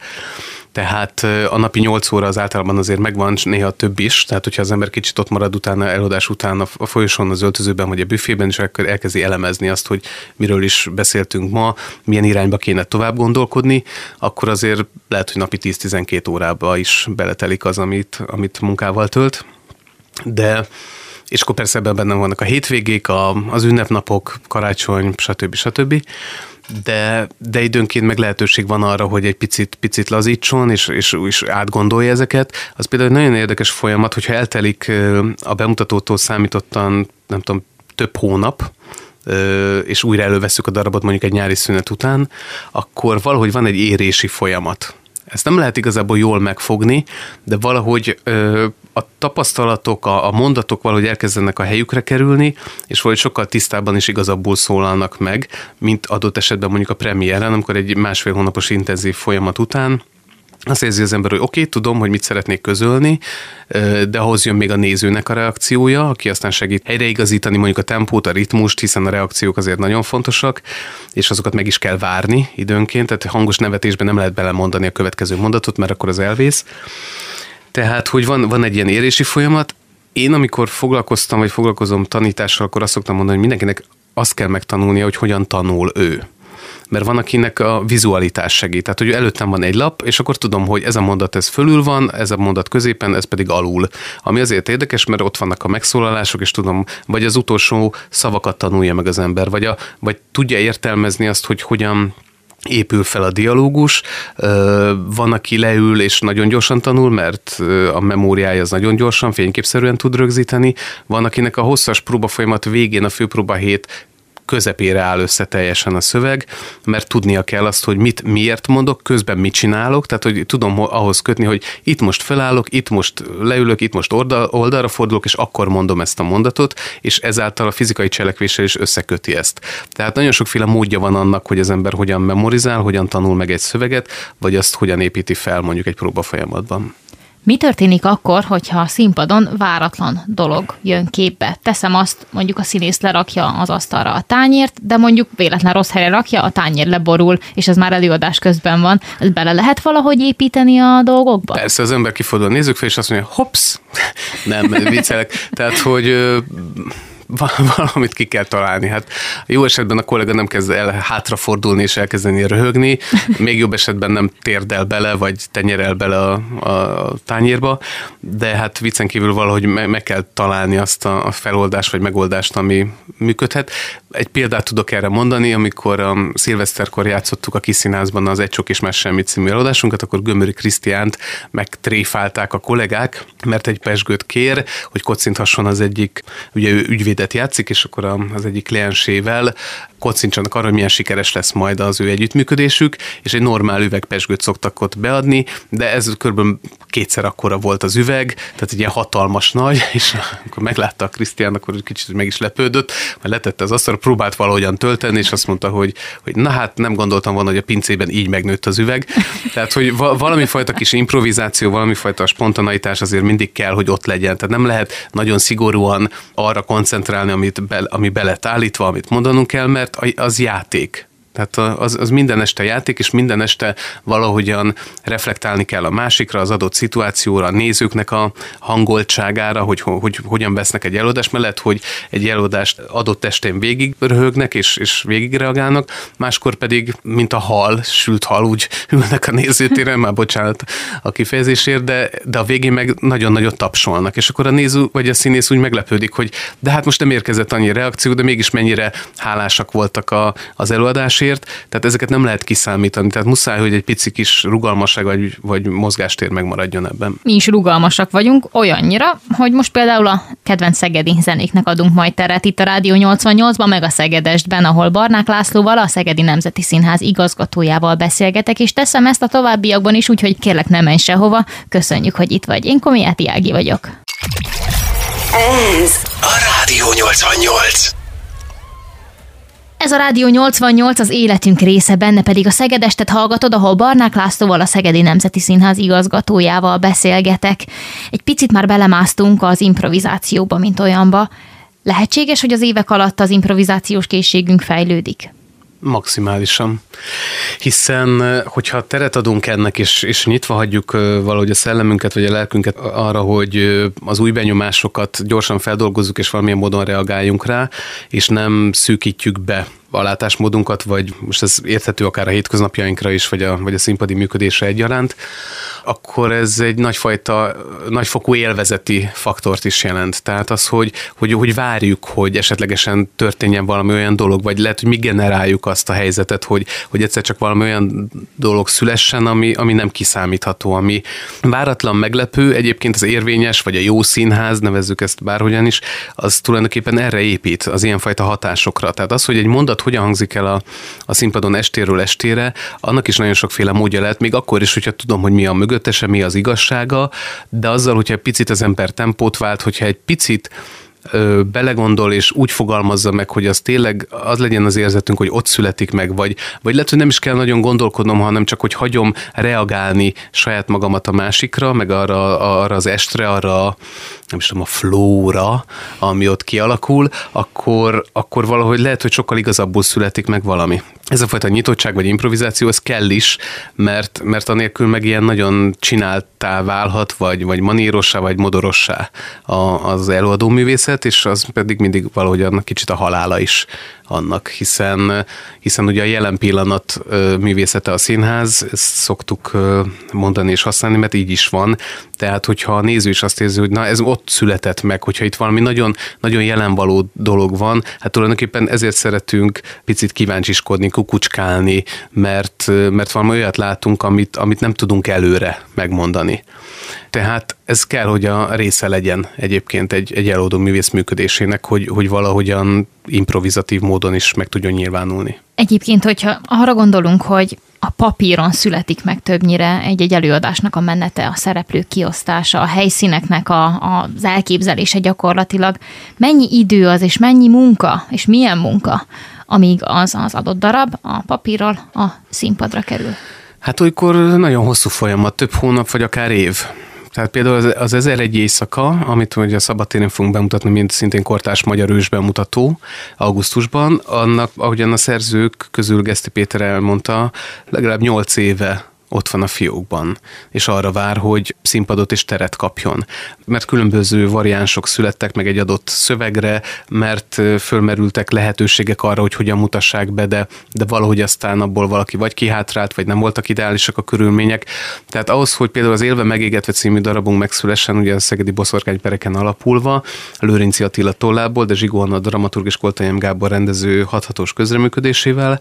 tehát a napi 8 óra az általában azért megvan, néha több is, tehát hogyha az ember kicsit ott marad utána, előadás után a folyosón, az öltözőben vagy a büfében, és akkor elkezdi elemezni azt, hogy miről is beszéltünk ma, milyen irányba kéne tovább gondolkodni, akkor azért lehet, hogy napi 10-12 órába is beletelik az, amit, amit munkával tölt. De és akkor persze ebben benne vannak a hétvégék, a, az ünnepnapok, karácsony, stb. stb de, de időnként meg lehetőség van arra, hogy egy picit, picit lazítson, és, és, és átgondolja ezeket. Az például egy nagyon érdekes folyamat, hogyha eltelik a bemutatótól számítottan, nem tudom, több hónap, és újra előveszük a darabot mondjuk egy nyári szünet után, akkor valahogy van egy érési folyamat. Ezt nem lehet igazából jól megfogni, de valahogy ö, a tapasztalatok, a, a mondatok valahogy elkezdenek a helyükre kerülni, és valahogy sokkal tisztábban is igazaból szólalnak meg, mint adott esetben mondjuk a premiéren, amikor egy másfél hónapos intenzív folyamat után azt érzi az ember, hogy oké, okay, tudom, hogy mit szeretnék közölni, de ahhoz jön még a nézőnek a reakciója, aki aztán segít helyreigazítani mondjuk a tempót, a ritmust, hiszen a reakciók azért nagyon fontosak, és azokat meg is kell várni időnként, tehát hangos nevetésben nem lehet belemondani a következő mondatot, mert akkor az elvész. Tehát, hogy van, van egy ilyen érési folyamat, én amikor foglalkoztam, vagy foglalkozom tanítással, akkor azt szoktam mondani, hogy mindenkinek azt kell megtanulnia, hogy hogyan tanul ő mert van, akinek a vizualitás segít. Tehát, hogy előttem van egy lap, és akkor tudom, hogy ez a mondat ez fölül van, ez a mondat középen, ez pedig alul. Ami azért érdekes, mert ott vannak a megszólalások, és tudom, vagy az utolsó szavakat tanulja meg az ember, vagy, a, vagy tudja értelmezni azt, hogy hogyan épül fel a dialógus. Van, aki leül és nagyon gyorsan tanul, mert a memóriája az nagyon gyorsan, fényképszerűen tud rögzíteni. Van, akinek a hosszas próba folyamat végén, a főpróba hét közepére áll össze teljesen a szöveg, mert tudnia kell azt, hogy mit miért mondok, közben mit csinálok, tehát hogy tudom ahhoz kötni, hogy itt most felállok, itt most leülök, itt most oldal, oldalra fordulok, és akkor mondom ezt a mondatot, és ezáltal a fizikai cselekvéssel is összeköti ezt. Tehát nagyon sokféle módja van annak, hogy az ember hogyan memorizál, hogyan tanul meg egy szöveget, vagy azt hogyan építi fel mondjuk egy próba folyamatban. Mi történik akkor, hogyha a színpadon váratlan dolog jön képbe? Teszem azt, mondjuk a színész lerakja az asztalra a tányért, de mondjuk véletlen rossz helyre rakja, a tányér leborul, és ez már előadás közben van. Ez bele lehet valahogy építeni a dolgokba? Persze, az ember kifordul a nézők fel, és azt mondja, hops, nem, viccelek. Tehát, hogy valamit ki kell találni. Hát jó esetben a kollega nem kezd el hátrafordulni és elkezdeni röhögni, még jobb esetben nem térdel bele, vagy tenyerel bele a, a tányérba, de hát viccen kívül valahogy meg kell találni azt a feloldást vagy megoldást, ami működhet. Egy példát tudok erre mondani, amikor a szilveszterkor játszottuk a Kiszínházban az Egy Csok és Más Semmit című előadásunkat, akkor Gömöri Krisztiánt megtréfálták a kollégák, mert egy pesgőt kér, hogy kocinthasson az egyik, ugye ő ügyvédet játszik, és akkor az egyik kliensével kocincsanak arra, hogy milyen sikeres lesz majd az ő együttműködésük, és egy normál üvegpesgőt szoktak ott beadni, de ez körülbelül kétszer akkora volt az üveg, tehát egy ilyen hatalmas nagy, és akkor meglátta a Krisztián, akkor kicsit meg is lepődött, majd letette az asztalra, próbált valahogyan tölteni, és azt mondta, hogy, hogy na hát nem gondoltam volna, hogy a pincében így megnőtt az üveg. Tehát, hogy valami fajta kis improvizáció, valami fajta spontaneitás azért mindig kell, hogy ott legyen. Tehát nem lehet nagyon szigorúan arra koncentrálni, amit be, ami be lett állítva, amit mondanunk kell, mert az játék. Tehát az, az minden este játék, és minden este valahogyan reflektálni kell a másikra, az adott szituációra, a nézőknek a hangoltságára, hogy, hogy, hogy hogyan vesznek egy előadást, mert lehet, hogy egy előadást adott estén végig röhögnek, és, és végig reagálnak, máskor pedig, mint a hal, sült hal, úgy ülnek a nézőtéren, már bocsánat a kifejezésért, de, de a végén meg nagyon nagyot tapsolnak, és akkor a néző vagy a színész úgy meglepődik, hogy de hát most nem érkezett annyi reakció, de mégis mennyire hálásak voltak a, az előadásért, azért, tehát ezeket nem lehet kiszámítani, tehát muszáj, hogy egy pici kis rugalmasság vagy, vagy mozgástér megmaradjon ebben. Mi is rugalmasak vagyunk, olyannyira, hogy most például a kedvenc szegedi zenéknek adunk majd teret itt a Rádió 88-ban, meg a Szegedestben, ahol Barnák Lászlóval, a Szegedi Nemzeti Színház igazgatójával beszélgetek, és teszem ezt a továbbiakban is, úgyhogy kérlek ne menj sehova. Köszönjük, hogy itt vagy. Én Komiáti Ági vagyok. Ez a Rádió 88. Ez a Rádió 88 az életünk része, benne pedig a Szegedestet hallgatod, ahol Barnák Lászlóval, a Szegedi Nemzeti Színház igazgatójával beszélgetek. Egy picit már belemásztunk az improvizációba, mint olyanba. Lehetséges, hogy az évek alatt az improvizációs készségünk fejlődik? Maximálisan. Hiszen, hogyha teret adunk ennek, és, és nyitva hagyjuk valahogy a szellemünket, vagy a lelkünket arra, hogy az új benyomásokat gyorsan feldolgozzuk, és valamilyen módon reagáljunk rá, és nem szűkítjük be a látásmódunkat, vagy most ez érthető akár a hétköznapjainkra is, vagy a, vagy a színpadi működésre egyaránt, akkor ez egy nagyfajta, nagyfokú élvezeti faktort is jelent. Tehát az, hogy, hogy, hogy várjuk, hogy esetlegesen történjen valami olyan dolog, vagy lehet, hogy mi generáljuk azt a helyzetet, hogy, hogy egyszer csak valami olyan dolog szülessen, ami, ami nem kiszámítható, ami váratlan meglepő, egyébként az érvényes, vagy a jó színház, nevezzük ezt bárhogyan is, az tulajdonképpen erre épít, az ilyenfajta hatásokra. Tehát az, hogy egy mondat hogyan hangzik el a, a színpadon estéről estére, annak is nagyon sokféle módja lehet, még akkor is, hogyha tudom, hogy mi a mögöttese, mi az igazsága, de azzal, hogyha egy picit az ember tempót vált, hogyha egy picit belegondol és úgy fogalmazza meg, hogy az tényleg az legyen az érzetünk, hogy ott születik meg, vagy, vagy lehet, hogy nem is kell nagyon gondolkodnom, hanem csak, hogy hagyom reagálni saját magamat a másikra, meg arra, arra az estre, arra nem is tudom, a flóra, ami ott kialakul, akkor, akkor valahogy lehet, hogy sokkal igazabbul születik meg valami. Ez a fajta nyitottság vagy improvizáció, ez kell is, mert, mert anélkül meg ilyen nagyon csináltá válhat, vagy, vagy manírossá, vagy modorossá az előadó művészet, és az pedig mindig valahogyan kicsit a halála is annak, hiszen, hiszen ugye a jelen pillanat művészete a színház, ezt szoktuk mondani és használni, mert így is van. Tehát, hogyha a néző is azt érzi, hogy na ez ott született meg, hogyha itt valami nagyon, nagyon jelenvaló dolog van, hát tulajdonképpen ezért szeretünk picit kíváncsiskodni, kukucskálni, mert, mert valami olyat látunk, amit, amit nem tudunk előre megmondani. Tehát ez kell, hogy a része legyen egyébként egy, egy előadó művész működésének, hogy, hogy valahogyan improvizatív módon is meg tudjon nyilvánulni. Egyébként, hogyha arra gondolunk, hogy a papíron születik meg többnyire egy-egy előadásnak a menete, a szereplők kiosztása, a helyszíneknek a, a, az elképzelése gyakorlatilag. Mennyi idő az, és mennyi munka, és milyen munka, amíg az az adott darab a papírral a színpadra kerül? Hát olykor nagyon hosszú folyamat, több hónap, vagy akár év. Tehát például az, az ezer egy éjszaka, amit ugye a szabadtéren fogunk bemutatni, mint szintén kortás magyar ős bemutató augusztusban, annak, ahogyan a szerzők közül Geszti Péter elmondta, legalább nyolc éve ott van a fiókban, és arra vár, hogy színpadot és teret kapjon. Mert különböző variánsok születtek meg egy adott szövegre, mert fölmerültek lehetőségek arra, hogy hogyan mutassák be, de, de valahogy aztán abból valaki vagy kihátrált, vagy nem voltak ideálisak a körülmények. Tehát ahhoz, hogy például az Élve megégetve című darabunk megszülessen, ugye a Szegedi Boszorkánypereken alapulva, Lőrinci Attila tollából, de Zsigó Anna dramaturg és Koltajám Gábor rendező hathatós közreműködésével,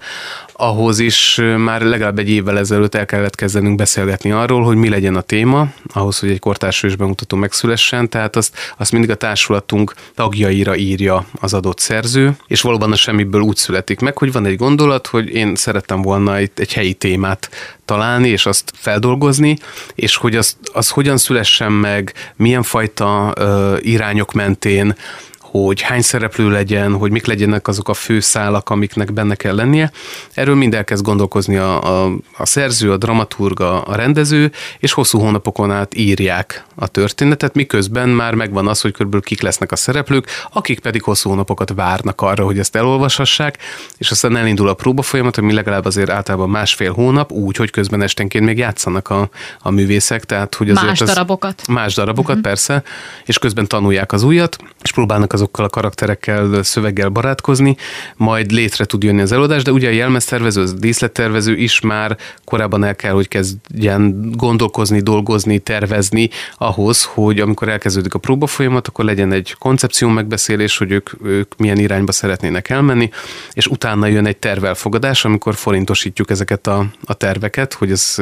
ahhoz is már legalább egy évvel ezelőtt el kellett kezdenünk beszélgetni arról, hogy mi legyen a téma, ahhoz, hogy egy kortárs bemutató megszülessen, tehát azt, azt mindig a társulatunk tagjaira írja az adott szerző, és valóban a semmiből úgy születik meg, hogy van egy gondolat, hogy én szerettem volna egy, egy helyi témát találni, és azt feldolgozni, és hogy az, az hogyan szülessen meg, milyen fajta uh, irányok mentén, hogy hány szereplő legyen, hogy mik legyenek azok a főszálak, amiknek benne kell lennie. Erről mind elkezd gondolkozni a, a, a szerző, a dramaturg, a, rendező, és hosszú hónapokon át írják a történetet, miközben már megvan az, hogy körülbelül kik lesznek a szereplők, akik pedig hosszú hónapokat várnak arra, hogy ezt elolvashassák, és aztán elindul a próba folyamat, ami legalább azért általában másfél hónap, úgy, hogy közben esténként még játszanak a, a művészek, tehát hogy azért más darabokat. Más darabokat, uh-huh. persze, és közben tanulják az újat, és próbálnak azokkal a karakterekkel, szöveggel barátkozni, majd létre tud jönni az előadás, de ugye a jelmeztervező, az díszlettervező is már korábban el kell, hogy kezdjen gondolkozni, dolgozni, tervezni ahhoz, hogy amikor elkezdődik a próba folyamat, akkor legyen egy koncepció megbeszélés, hogy ők, ők milyen irányba szeretnének elmenni, és utána jön egy tervelfogadás, amikor forintosítjuk ezeket a, a terveket, hogy ez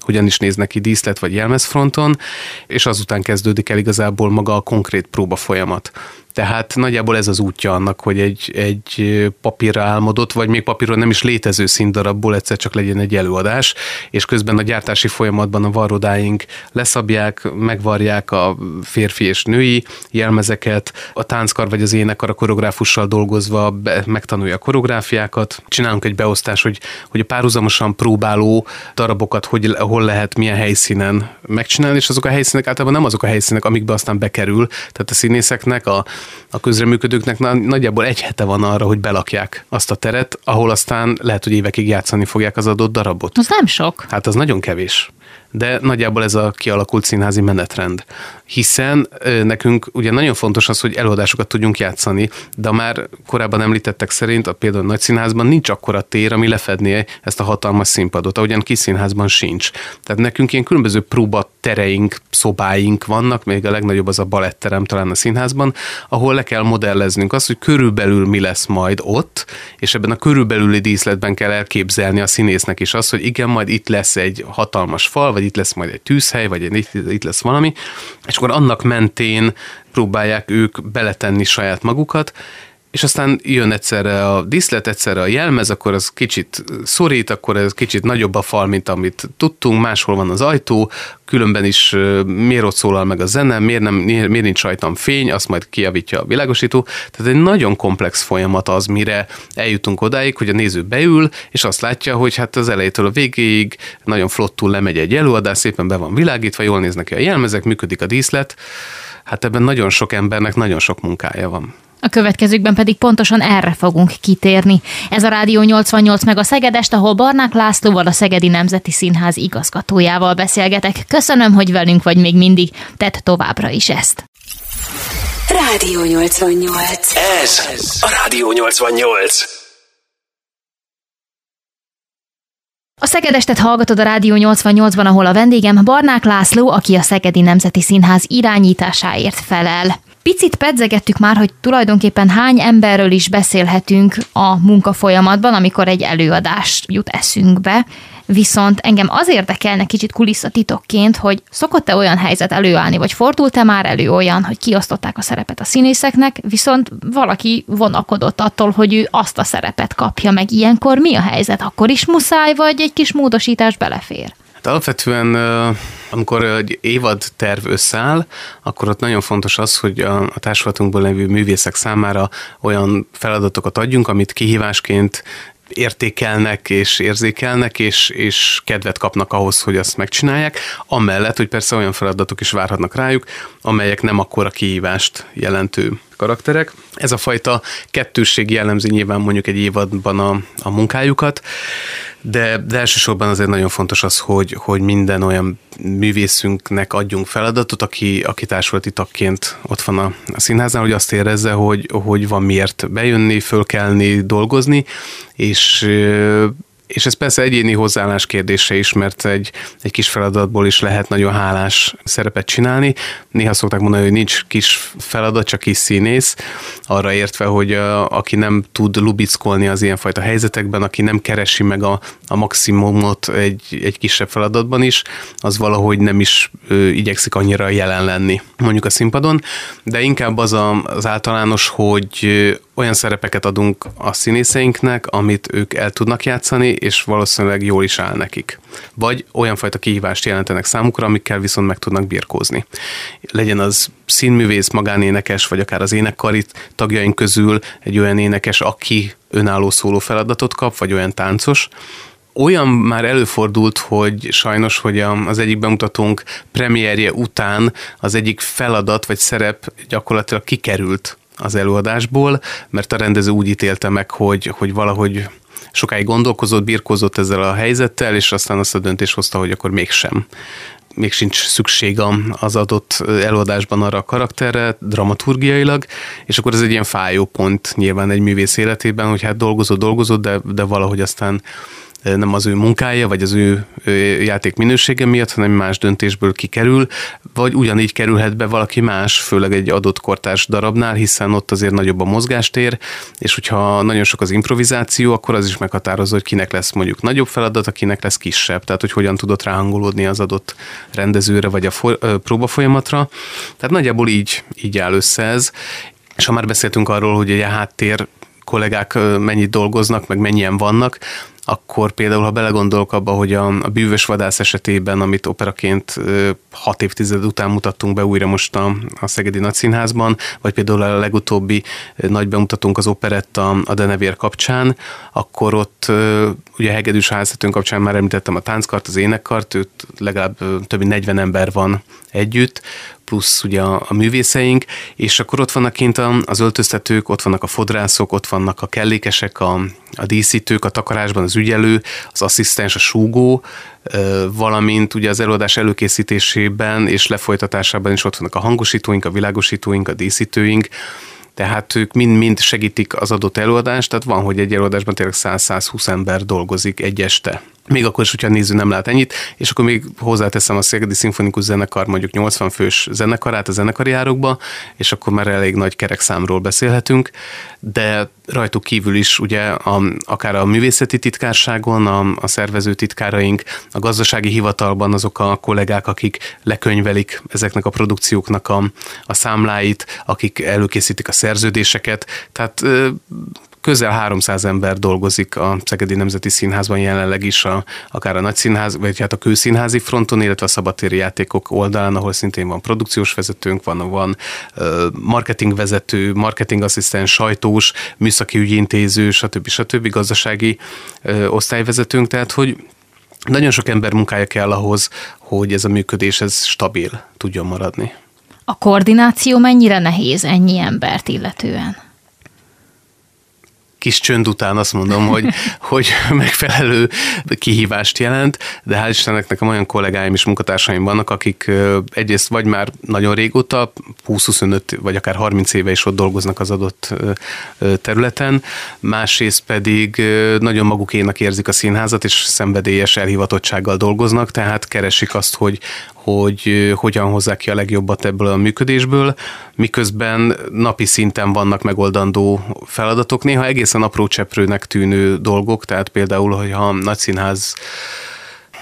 hogyan is néz neki díszlet vagy jelmezfronton, és azután kezdődik el igazából maga a konkrét próba folyamat. Tehát nagyjából ez az útja annak, hogy egy, egy papírra álmodott, vagy még papíron nem is létező színdarabból egyszer csak legyen egy előadás, és közben a gyártási folyamatban a varrodáink leszabják, megvarják a férfi és női jelmezeket, a tánckar vagy az énekar a koreográfussal dolgozva be, megtanulja a koreográfiákat, csinálunk egy beosztás, hogy, hogy a párhuzamosan próbáló darabokat hogy, hol lehet, milyen helyszínen megcsinálni, és azok a helyszínek általában nem azok a helyszínek, amikbe aztán bekerül, tehát a színészeknek, a, a közreműködőknek nagyjából egy hete van arra, hogy belakják azt a teret, ahol aztán lehet, hogy évekig játszani fogják az adott darabot. Az nem sok. Hát az nagyon kevés de nagyjából ez a kialakult színházi menetrend. Hiszen nekünk ugye nagyon fontos az, hogy előadásokat tudjunk játszani, de már korábban említettek szerint a például nagy színházban nincs akkora tér, ami lefedné ezt a hatalmas színpadot, ahogyan kis színházban sincs. Tehát nekünk ilyen különböző próba tereink, szobáink vannak, még a legnagyobb az a baletterem talán a színházban, ahol le kell modelleznünk azt, hogy körülbelül mi lesz majd ott, és ebben a körülbelüli díszletben kell elképzelni a színésznek is azt, hogy igen, majd itt lesz egy hatalmas fal, vagy itt lesz majd egy tűzhely, vagy itt, itt lesz valami, és akkor annak mentén próbálják ők beletenni saját magukat, és aztán jön egyszerre a diszlet, egyszerre a jelmez, akkor az kicsit szorít, akkor ez kicsit nagyobb a fal, mint amit tudtunk, máshol van az ajtó, különben is miért ott szólal meg a zene, miért, nem, miért nincs rajtam fény, azt majd kiavítja a világosító. Tehát egy nagyon komplex folyamat az, mire eljutunk odáig, hogy a néző beül, és azt látja, hogy hát az elejétől a végéig nagyon flottul lemegy egy előadás, szépen be van világítva, jól néznek ki a jelmezek, működik a díszlet. Hát ebben nagyon sok embernek nagyon sok munkája van. A következőkben pedig pontosan erre fogunk kitérni. Ez a Rádió 88 meg a Szegedest, ahol Barnák Lászlóval, a Szegedi Nemzeti Színház igazgatójával beszélgetek. Köszönöm, hogy velünk vagy még mindig, tett továbbra is ezt. Rádió 88. Ez a Rádió 88. A Szegedestet hallgatod a Rádió 88-ban, ahol a vendégem Barnák László, aki a Szegedi Nemzeti Színház irányításáért felel. Picit pedzegettük már, hogy tulajdonképpen hány emberről is beszélhetünk a munkafolyamatban, amikor egy előadás jut eszünkbe. Viszont engem az érdekelne kicsit kulisszatitokként, hogy szokott-e olyan helyzet előállni, vagy fordult-e már elő olyan, hogy kiosztották a szerepet a színészeknek, viszont valaki vonakodott attól, hogy ő azt a szerepet kapja meg. Ilyenkor mi a helyzet? Akkor is muszáj, vagy egy kis módosítás belefér? Hát alapvetően, amikor egy évad terv összeáll, akkor ott nagyon fontos az, hogy a, társulatunkban levő művészek számára olyan feladatokat adjunk, amit kihívásként értékelnek és érzékelnek, és, és kedvet kapnak ahhoz, hogy azt megcsinálják, amellett, hogy persze olyan feladatok is várhatnak rájuk, amelyek nem akkora kihívást jelentő karakterek. Ez a fajta kettősség jellemzi nyilván mondjuk egy évadban a, a munkájukat, de, de elsősorban azért nagyon fontos az, hogy, hogy minden olyan művészünknek adjunk feladatot, aki, aki társulati tagként ott van a, a színháznál, hogy azt érezze, hogy, hogy van miért bejönni, fölkelni, dolgozni, és és ez persze egyéni hozzáállás kérdése is, mert egy, egy kis feladatból is lehet nagyon hálás szerepet csinálni. Néha szokták mondani, hogy nincs kis feladat, csak kis színész, arra értve, hogy a, aki nem tud lubickolni az ilyenfajta helyzetekben, aki nem keresi meg a, a maximumot egy, egy kisebb feladatban is, az valahogy nem is ö, igyekszik annyira jelen lenni mondjuk a színpadon, de inkább az a, az általános, hogy olyan szerepeket adunk a színészeinknek, amit ők el tudnak játszani, és valószínűleg jól is áll nekik. Vagy olyan fajta kihívást jelentenek számukra, amikkel viszont meg tudnak birkózni. Legyen az színművész, magánénekes, vagy akár az énekkarit tagjaink közül egy olyan énekes, aki önálló szóló feladatot kap, vagy olyan táncos, olyan már előfordult, hogy sajnos, hogy az egyik bemutatónk premierje után az egyik feladat vagy szerep gyakorlatilag kikerült az előadásból, mert a rendező úgy ítélte meg, hogy, hogy valahogy sokáig gondolkozott, birkózott ezzel a helyzettel, és aztán azt a döntést hozta, hogy akkor mégsem. Még sincs szükség az adott előadásban arra a karakterre, dramaturgiailag, és akkor ez egy ilyen fájó pont nyilván egy művész életében, hogy hát dolgozott, dolgozott, de, de valahogy aztán nem az ő munkája, vagy az ő játék minősége miatt, hanem más döntésből kikerül, vagy ugyanígy kerülhet be valaki más, főleg egy adott kortárs darabnál, hiszen ott azért nagyobb a mozgástér, és hogyha nagyon sok az improvizáció, akkor az is meghatározza, hogy kinek lesz mondjuk nagyobb feladat, akinek lesz kisebb, tehát hogy hogyan tudott ráhangolódni az adott rendezőre, vagy a próba folyamatra. Tehát nagyjából így, így áll össze ez. És ha már beszéltünk arról, hogy egy háttér kollégák mennyit dolgoznak, meg mennyien vannak, akkor például, ha belegondolok abba, hogy a, a bűvös vadász esetében, amit operaként hat évtized után mutattunk be újra most a, a Szegedi Nagyszínházban, vagy például a legutóbbi nagy bemutatunk az operetta a Denevér kapcsán, akkor ott ugye a Hegedűs házatőn kapcsán már említettem a tánckart, az énekkart, őt legalább több mint 40 ember van együtt, plusz ugye a, a művészeink, és akkor ott vannak kint az öltöztetők, ott vannak a fodrászok, ott vannak a kellékesek, a, a díszítők, a takarásban az ügyelő, az asszisztens, a súgó, valamint ugye az előadás előkészítésében és lefolytatásában is ott vannak a hangosítóink, a világosítóink, a díszítőink, tehát ők mind-mind segítik az adott előadást, tehát van, hogy egy előadásban tényleg 100-120 ember dolgozik egy este még akkor is, hogyha a néző nem lát ennyit, és akkor még hozzáteszem a Szegedi Szimfonikus Zenekar mondjuk 80 fős zenekarát a zenekari árokba, és akkor már elég nagy kerekszámról beszélhetünk, de rajtuk kívül is ugye a, akár a művészeti titkárságon, a, a szervező titkáraink, a gazdasági hivatalban azok a kollégák, akik lekönyvelik ezeknek a produkcióknak a, a számláit, akik előkészítik a szerződéseket, tehát közel 300 ember dolgozik a Szegedi Nemzeti Színházban jelenleg is, a, akár a nagyszínház, vagy hát a kőszínházi fronton, illetve a szabadtéri játékok oldalán, ahol szintén van produkciós vezetőnk, van, van marketingvezető, marketingasszisztens, sajtós, műszaki ügyintéző, stb. stb. gazdasági osztályvezetőnk, tehát hogy nagyon sok ember munkája kell ahhoz, hogy ez a működés ez stabil tudjon maradni. A koordináció mennyire nehéz ennyi embert illetően? Kis csönd után azt mondom, hogy, hogy megfelelő kihívást jelent, de hál' Istennek nekem olyan kollégáim és munkatársaim vannak, akik egyrészt vagy már nagyon régóta, 20-25 vagy akár 30 éve is ott dolgoznak az adott területen, másrészt pedig nagyon magukénak érzik a színházat, és szenvedélyes elhivatottsággal dolgoznak, tehát keresik azt, hogy, hogy hogyan hozzák ki a legjobbat ebből a működésből, miközben napi szinten vannak megoldandó feladatok, néha egészen apró cseprőnek tűnő dolgok, tehát például, hogyha a nagyszínház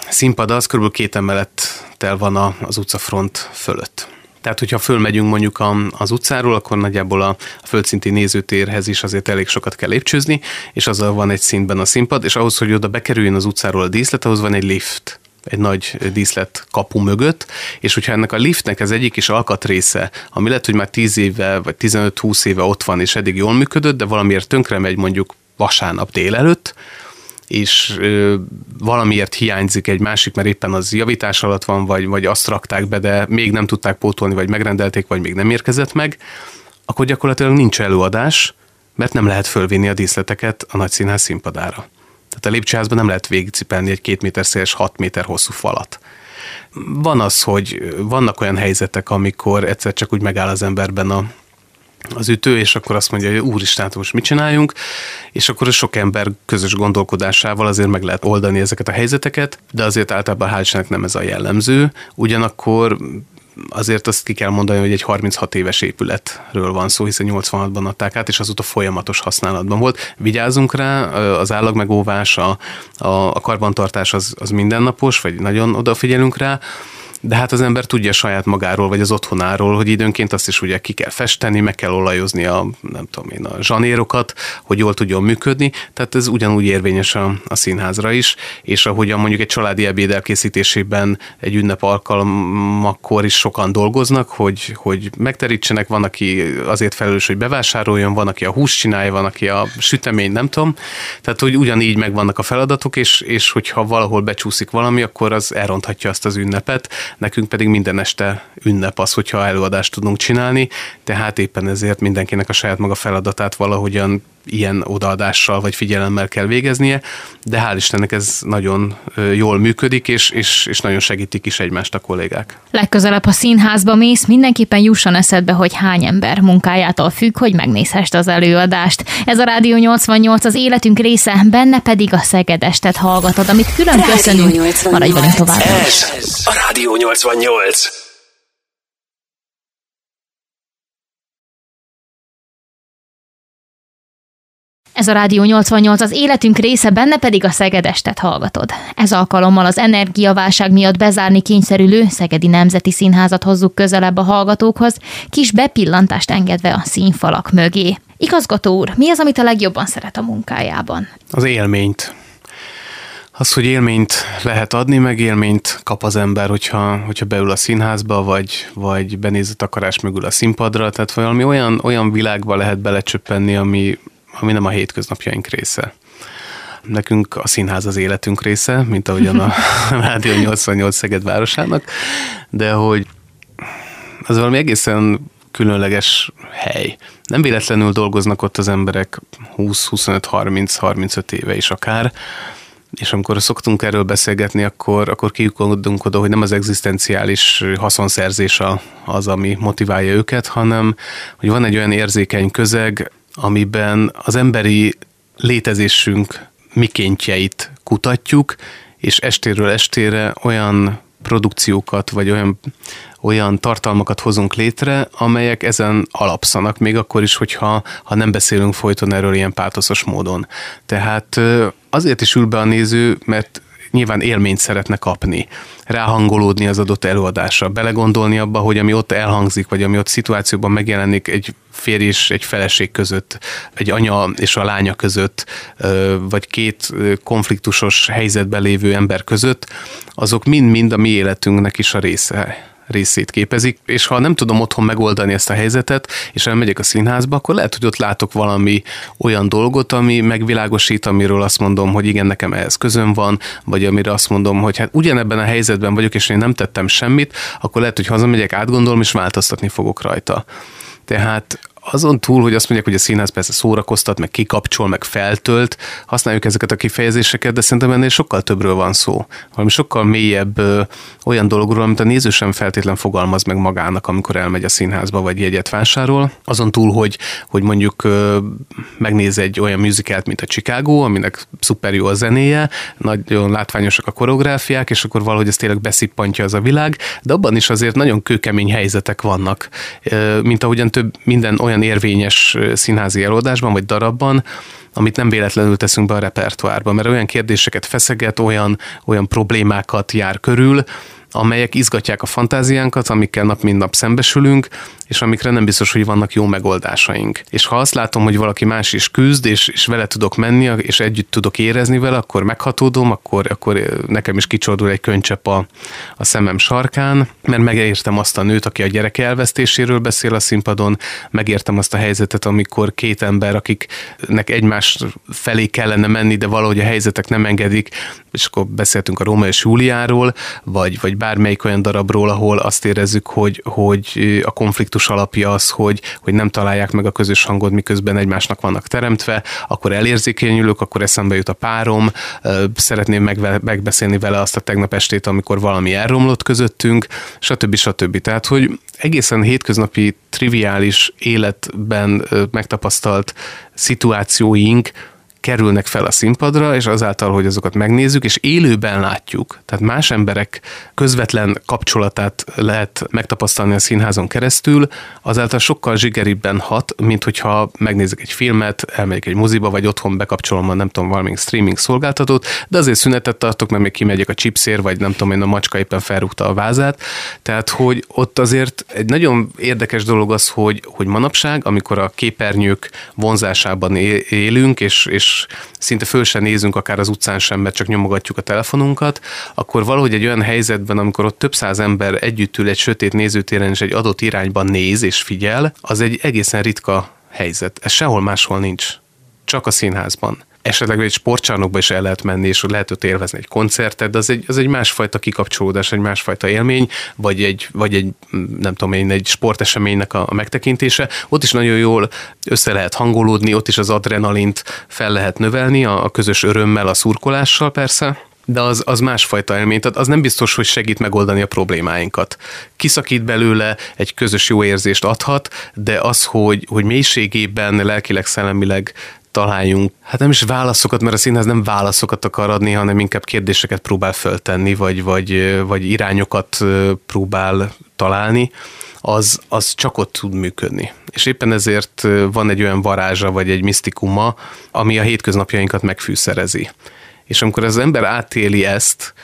színpad az kb. két emelettel van az utcafront fölött. Tehát, hogyha fölmegyünk mondjuk az utcáról, akkor nagyjából a földszinti nézőtérhez is azért elég sokat kell lépcsőzni, és azzal van egy szintben a színpad, és ahhoz, hogy oda bekerüljön az utcáról a díszlet, ahhoz van egy lift egy nagy díszlet kapu mögött, és hogyha ennek a liftnek ez egyik is alkatrésze, ami lehet, hogy már 10 éve vagy 15-20 éve ott van, és eddig jól működött, de valamiért tönkre megy mondjuk vasárnap délelőtt, és ö, valamiért hiányzik egy másik, mert éppen az javítás alatt van, vagy, vagy azt rakták be, de még nem tudták pótolni, vagy megrendelték, vagy még nem érkezett meg, akkor gyakorlatilag nincs előadás, mert nem lehet fölvinni a díszleteket a nagyszínház színpadára. Tehát a lépcsőházban nem lehet végigcipelni egy két méter széles, hat méter hosszú falat. Van az, hogy vannak olyan helyzetek, amikor egyszer csak úgy megáll az emberben a, az ütő, és akkor azt mondja, hogy úristen, hát most mit csináljunk, és akkor a sok ember közös gondolkodásával azért meg lehet oldani ezeket a helyzeteket, de azért általában hál' nem ez a jellemző. Ugyanakkor azért azt ki kell mondani, hogy egy 36 éves épületről van szó, hiszen 86-ban adták át, és azóta folyamatos használatban volt. Vigyázzunk rá, az állagmegóvás, a, a, a karbantartás az, az mindennapos, vagy nagyon odafigyelünk rá, de hát az ember tudja saját magáról, vagy az otthonáról, hogy időnként azt is ugye ki kell festeni, meg kell olajozni a, nem tudom én, a zsanérokat, hogy jól tudjon működni, tehát ez ugyanúgy érvényes a, a színházra is, és ahogyan mondjuk egy családi ebéd elkészítésében egy ünnep alkalmakkor is sokan dolgoznak, hogy, hogy megterítsenek, van, aki azért felelős, hogy bevásároljon, van, aki a hús csinálja, van, aki a sütemény, nem tudom, tehát hogy ugyanígy megvannak a feladatok, és, és hogyha valahol becsúszik valami, akkor az elronthatja azt az ünnepet, nekünk pedig minden este ünnep az, hogyha előadást tudunk csinálni, tehát éppen ezért mindenkinek a saját maga feladatát valahogyan ilyen odaadással vagy figyelemmel kell végeznie, de hál' Istennek ez nagyon jól működik, és, és, és nagyon segítik is egymást a kollégák. Legközelebb, ha színházba mész, mindenképpen jusson eszedbe, hogy hány ember munkájától függ, hogy megnézhest az előadást. Ez a Rádió 88 az életünk része, benne pedig a Szegedestet hallgatod, amit külön köszönünk. Maradj velünk tovább. Ez a Rádió 88. Ez a Rádió 88 az életünk része, benne pedig a Szegedestet hallgatod. Ez alkalommal az energiaválság miatt bezárni kényszerülő Szegedi Nemzeti Színházat hozzuk közelebb a hallgatókhoz, kis bepillantást engedve a színfalak mögé. Igazgató úr, mi az, amit a legjobban szeret a munkájában? Az élményt. Az, hogy élményt lehet adni, meg élményt kap az ember, hogyha, hogyha beül a színházba, vagy, vagy benéz a takarás mögül a színpadra, tehát valami olyan, olyan világba lehet belecsöppenni, ami, ami nem a hétköznapjaink része. Nekünk a színház az életünk része, mint ahogyan a Rádió 88 Szeged városának, de hogy az valami egészen különleges hely. Nem véletlenül dolgoznak ott az emberek 20, 25, 30, 35 éve is akár, és amikor szoktunk erről beszélgetni, akkor, akkor kiukodunk oda, hogy nem az egzisztenciális haszonszerzés az, ami motiválja őket, hanem hogy van egy olyan érzékeny közeg, amiben az emberi létezésünk mikéntjeit kutatjuk, és estéről estére olyan produkciókat, vagy olyan, olyan tartalmakat hozunk létre, amelyek ezen alapszanak, még akkor is, hogyha ha nem beszélünk folyton erről ilyen pátoszos módon. Tehát azért is ül be a néző, mert nyilván élményt szeretne kapni, ráhangolódni az adott előadásra, belegondolni abba, hogy ami ott elhangzik, vagy ami ott szituációban megjelenik egy férj és egy feleség között, egy anya és a lánya között, vagy két konfliktusos helyzetben lévő ember között, azok mind-mind a mi életünknek is a része részét képezik, és ha nem tudom otthon megoldani ezt a helyzetet, és elmegyek a színházba, akkor lehet, hogy ott látok valami olyan dolgot, ami megvilágosít, amiről azt mondom, hogy igen, nekem ehhez közön van, vagy amire azt mondom, hogy hát ugyanebben a helyzetben vagyok, és én nem tettem semmit, akkor lehet, hogy hazamegyek, átgondolom, és változtatni fogok rajta. Tehát azon túl, hogy azt mondják, hogy a színház persze szórakoztat, meg kikapcsol, meg feltölt, használjuk ezeket a kifejezéseket, de szerintem ennél sokkal többről van szó. Valami sokkal mélyebb ö, olyan dologról, amit a néző sem feltétlen fogalmaz meg magának, amikor elmegy a színházba, vagy jegyet vásárol. Azon túl, hogy, hogy mondjuk ö, megnéz egy olyan musicalt, mint a Chicago, aminek szuper jó a zenéje, nagyon látványosak a koreográfiák, és akkor valahogy ez tényleg beszippantja az a világ, de abban is azért nagyon kőkemény helyzetek vannak, mint ahogyan több minden olyan olyan érvényes színházi előadásban vagy darabban, amit nem véletlenül teszünk be a repertoárba, mert olyan kérdéseket feszeget, olyan, olyan problémákat jár körül, amelyek izgatják a fantáziánkat, amikkel nap mint nap szembesülünk, és amikre nem biztos, hogy vannak jó megoldásaink. És ha azt látom, hogy valaki más is küzd, és, és vele tudok menni, és együtt tudok érezni vele, akkor meghatódom, akkor, akkor nekem is kicsordul egy könycsepp a, a szemem sarkán, mert megértem azt a nőt, aki a gyerek elvesztéséről beszél a színpadon, megértem azt a helyzetet, amikor két ember, akiknek egymás felé kellene menni, de valahogy a helyzetek nem engedik, és akkor beszéltünk a Róma és Júliáról, vagy, vagy bármelyik olyan darabról, ahol azt érezzük, hogy, hogy a konfliktus konfliktus alapja az, hogy, hogy nem találják meg a közös hangot, miközben egymásnak vannak teremtve, akkor elérzékenyülök, akkor eszembe jut a párom, szeretném megbeszélni vele azt a tegnap estét, amikor valami elromlott közöttünk, stb. stb. Tehát, hogy egészen hétköznapi, triviális életben megtapasztalt szituációink kerülnek fel a színpadra, és azáltal, hogy azokat megnézzük, és élőben látjuk, tehát más emberek közvetlen kapcsolatát lehet megtapasztalni a színházon keresztül, azáltal sokkal zsigeribben hat, mint hogyha megnézek egy filmet, elmegyek egy moziba, vagy otthon bekapcsolom a nem tudom, valami streaming szolgáltatót, de azért szünetet tartok, mert még kimegyek a chipszér, vagy nem tudom én, a macska éppen felrúgta a vázát. Tehát, hogy ott azért egy nagyon érdekes dolog az, hogy, hogy manapság, amikor a képernyők vonzásában élünk, és, és szinte föl sem nézünk akár az utcán sem, mert csak nyomogatjuk a telefonunkat, akkor valahogy egy olyan helyzetben, amikor ott több száz ember együtt ül egy sötét nézőtéren és egy adott irányban néz és figyel, az egy egészen ritka helyzet. Ez sehol máshol nincs. Csak a színházban esetleg egy sportcsarnokba is el lehet menni, és lehet ott élvezni egy koncertet, de az egy, az egy másfajta kikapcsolódás, egy másfajta élmény, vagy egy, vagy egy nem tudom én, egy sporteseménynek a, a megtekintése. Ott is nagyon jól össze lehet hangolódni, ott is az adrenalint fel lehet növelni, a, a közös örömmel, a szurkolással persze de az, az másfajta élmény, tehát az nem biztos, hogy segít megoldani a problémáinkat. Kiszakít belőle, egy közös jó érzést adhat, de az, hogy, hogy mélységében, lelkileg, szellemileg találjunk, hát nem is válaszokat, mert a színház nem válaszokat akar adni, hanem inkább kérdéseket próbál föltenni, vagy, vagy, vagy irányokat próbál találni, az, az csak ott tud működni. És éppen ezért van egy olyan varázsa, vagy egy misztikuma, ami a hétköznapjainkat megfűszerezi. És amikor az ember átéli ezt,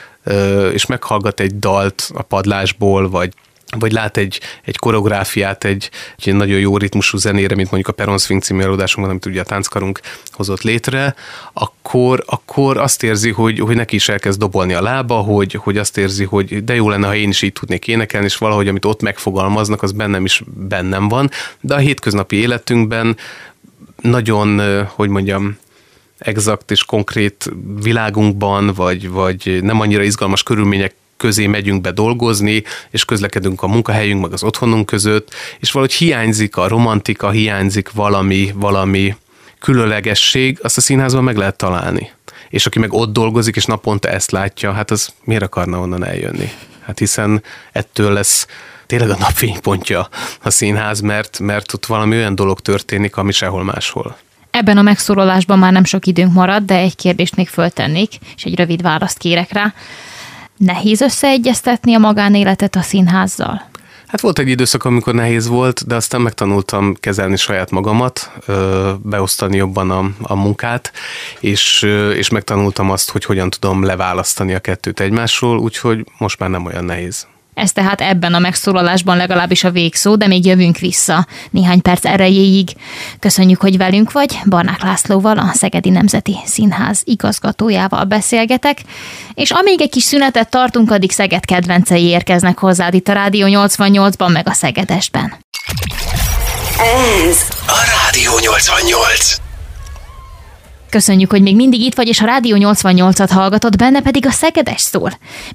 és meghallgat egy dalt a padlásból, vagy vagy lát egy, egy koreográfiát, egy, egy nagyon jó ritmusú zenére, mint mondjuk a Peron Swing című előadásunkban, amit ugye a tánckarunk hozott létre, akkor, akkor azt érzi, hogy, hogy neki is elkezd dobolni a lába, hogy, hogy azt érzi, hogy de jó lenne, ha én is így tudnék énekelni, és valahogy, amit ott megfogalmaznak, az bennem is bennem van, de a hétköznapi életünkben nagyon, hogy mondjam, exakt és konkrét világunkban, vagy, vagy nem annyira izgalmas körülmények közé megyünk be dolgozni, és közlekedünk a munkahelyünk, meg az otthonunk között, és valahogy hiányzik a romantika, hiányzik valami, valami különlegesség, azt a színházban meg lehet találni. És aki meg ott dolgozik, és naponta ezt látja, hát az miért akarna onnan eljönni? Hát hiszen ettől lesz tényleg a napfénypontja a színház, mert, mert ott valami olyan dolog történik, ami sehol máshol. Ebben a megszólalásban már nem sok időnk marad, de egy kérdést még föltennék, és egy rövid választ kérek rá. Nehéz összeegyeztetni a magánéletet a színházzal? Hát volt egy időszak, amikor nehéz volt, de aztán megtanultam kezelni saját magamat, beosztani jobban a, a munkát, és, és megtanultam azt, hogy hogyan tudom leválasztani a kettőt egymásról, úgyhogy most már nem olyan nehéz. Ez tehát ebben a megszólalásban legalábbis a végszó, de még jövünk vissza néhány perc erejéig. Köszönjük, hogy velünk vagy. Barnák Lászlóval, a Szegedi Nemzeti Színház igazgatójával beszélgetek, és amíg egy kis szünetet tartunk, addig Szeged kedvencei érkeznek hozzád itt a Rádió 88-ban, meg a Szegedesben. Ez a Rádió 88. Köszönjük, hogy még mindig itt vagy, és a Rádió 88-at hallgatod, benne pedig a Szegedes szól.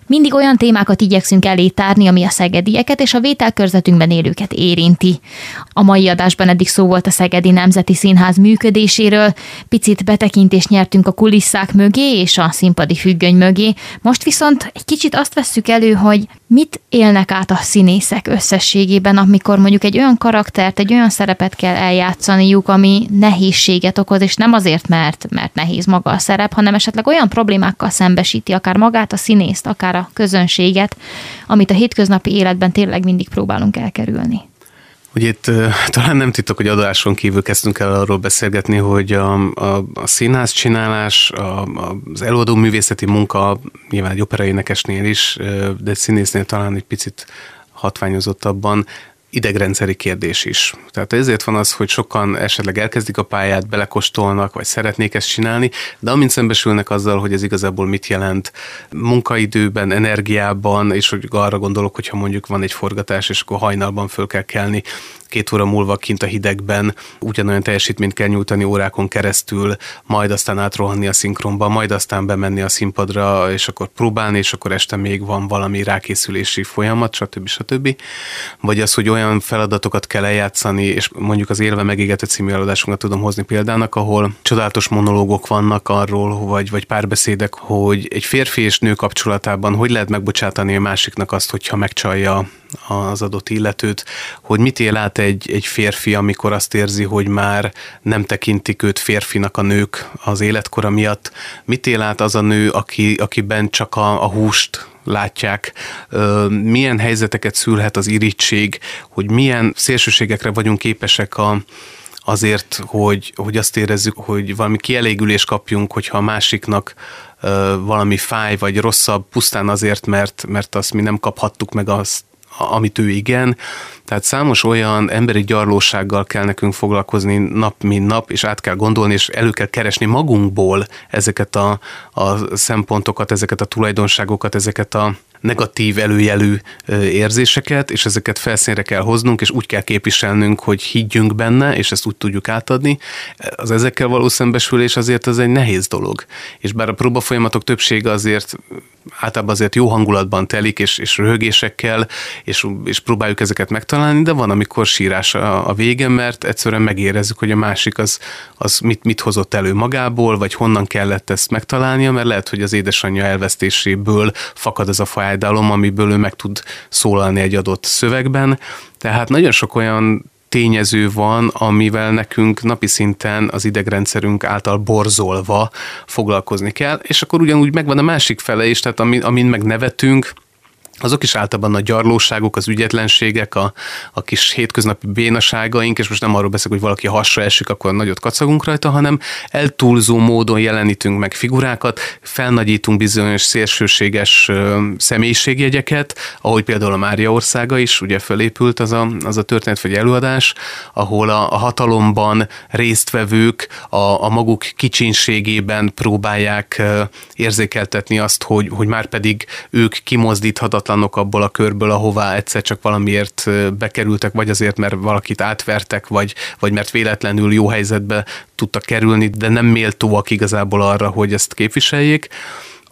Mindig olyan témákat igyekszünk elé tárni, ami a szegedieket és a vételkörzetünkben élőket érinti. A mai adásban eddig szó volt a Szegedi Nemzeti Színház működéséről, picit betekintést nyertünk a kulisszák mögé és a színpadi függöny mögé, most viszont egy kicsit azt vesszük elő, hogy mit élnek át a színészek összességében, amikor mondjuk egy olyan karaktert, egy olyan szerepet kell eljátszaniuk, ami nehézséget okoz, és nem azért, mert mert nehéz maga a szerep, hanem esetleg olyan problémákkal szembesíti akár magát a színészt, akár a közönséget, amit a hétköznapi életben tényleg mindig próbálunk elkerülni. Ugye itt talán nem titok, hogy adáson kívül kezdtünk el arról beszélgetni, hogy a, a, a színház csinálás, a, az előadó művészeti munka, nyilván egy operaénekesnél is, de színésznél talán egy picit hatványozottabban idegrendszeri kérdés is. Tehát ezért van az, hogy sokan esetleg elkezdik a pályát, belekostolnak, vagy szeretnék ezt csinálni, de amint szembesülnek azzal, hogy ez igazából mit jelent munkaidőben, energiában, és hogy arra gondolok, hogyha mondjuk van egy forgatás, és akkor hajnalban föl kell kelni, két óra múlva kint a hidegben ugyanolyan teljesítményt kell nyújtani órákon keresztül, majd aztán átrohanni a szinkronba, majd aztán bemenni a színpadra, és akkor próbálni, és akkor este még van valami rákészülési folyamat, stb. stb. Vagy az, hogy olyan feladatokat kell eljátszani, és mondjuk az Élve megégetett című eladásunkat tudom hozni példának, ahol csodálatos monológok vannak arról, vagy, vagy párbeszédek, hogy egy férfi és nő kapcsolatában hogy lehet megbocsátani a másiknak azt, hogyha megcsalja az adott illetőt, hogy mit él át egy, egy férfi, amikor azt érzi, hogy már nem tekintik őt férfinak a nők az életkora miatt, mit él át az a nő, aki, akiben csak a, a húst látják, milyen helyzeteket szülhet az irítség, hogy milyen szélsőségekre vagyunk képesek a, azért, hogy, hogy azt érezzük, hogy valami kielégülést kapjunk, hogyha a másiknak valami fáj, vagy rosszabb, pusztán azért, mert, mert azt mi nem kaphattuk meg azt, amit ő igen. Tehát számos olyan emberi gyarlósággal kell nekünk foglalkozni nap, mint nap, és át kell gondolni, és elő kell keresni magunkból ezeket a, a szempontokat, ezeket a tulajdonságokat, ezeket a negatív előjelű érzéseket, és ezeket felszínre kell hoznunk, és úgy kell képviselnünk, hogy higgyünk benne, és ezt úgy tudjuk átadni. Az ezekkel való szembesülés azért az egy nehéz dolog. És bár a próba folyamatok többsége azért általában azért jó hangulatban telik, és, és röhögésekkel, és, és próbáljuk ezeket megtalálni, de van, amikor sírás a, a vége, mert egyszerűen megérezzük, hogy a másik az, az mit, mit hozott elő magából, vagy honnan kellett ezt megtalálnia, mert lehet, hogy az édesanyja elvesztéséből fakad ez a fájdalom, amiből ő meg tud szólalni egy adott szövegben. Tehát nagyon sok olyan tényező van, amivel nekünk napi szinten az idegrendszerünk által borzolva foglalkozni kell, és akkor ugyanúgy megvan a másik fele is, tehát amin, amin meg nevetünk, azok is általában a gyarlóságok, az ügyetlenségek, a, a kis hétköznapi bénaságaink, és most nem arról beszélek, hogy valaki hasra esik, akkor nagyot kacagunk rajta, hanem eltúlzó módon jelenítünk meg figurákat, felnagyítunk bizonyos szélsőséges személyiségjegyeket, ahogy például a Mária országa is, ugye fölépült az a, az a történet vagy előadás, ahol a, a hatalomban résztvevők a, a maguk kicsinségében próbálják érzékeltetni azt, hogy, hogy már pedig ők kimozdíthatatlan ártatlanok abból a körből, ahová egyszer csak valamiért bekerültek, vagy azért, mert valakit átvertek, vagy, vagy mert véletlenül jó helyzetbe tudtak kerülni, de nem méltóak igazából arra, hogy ezt képviseljék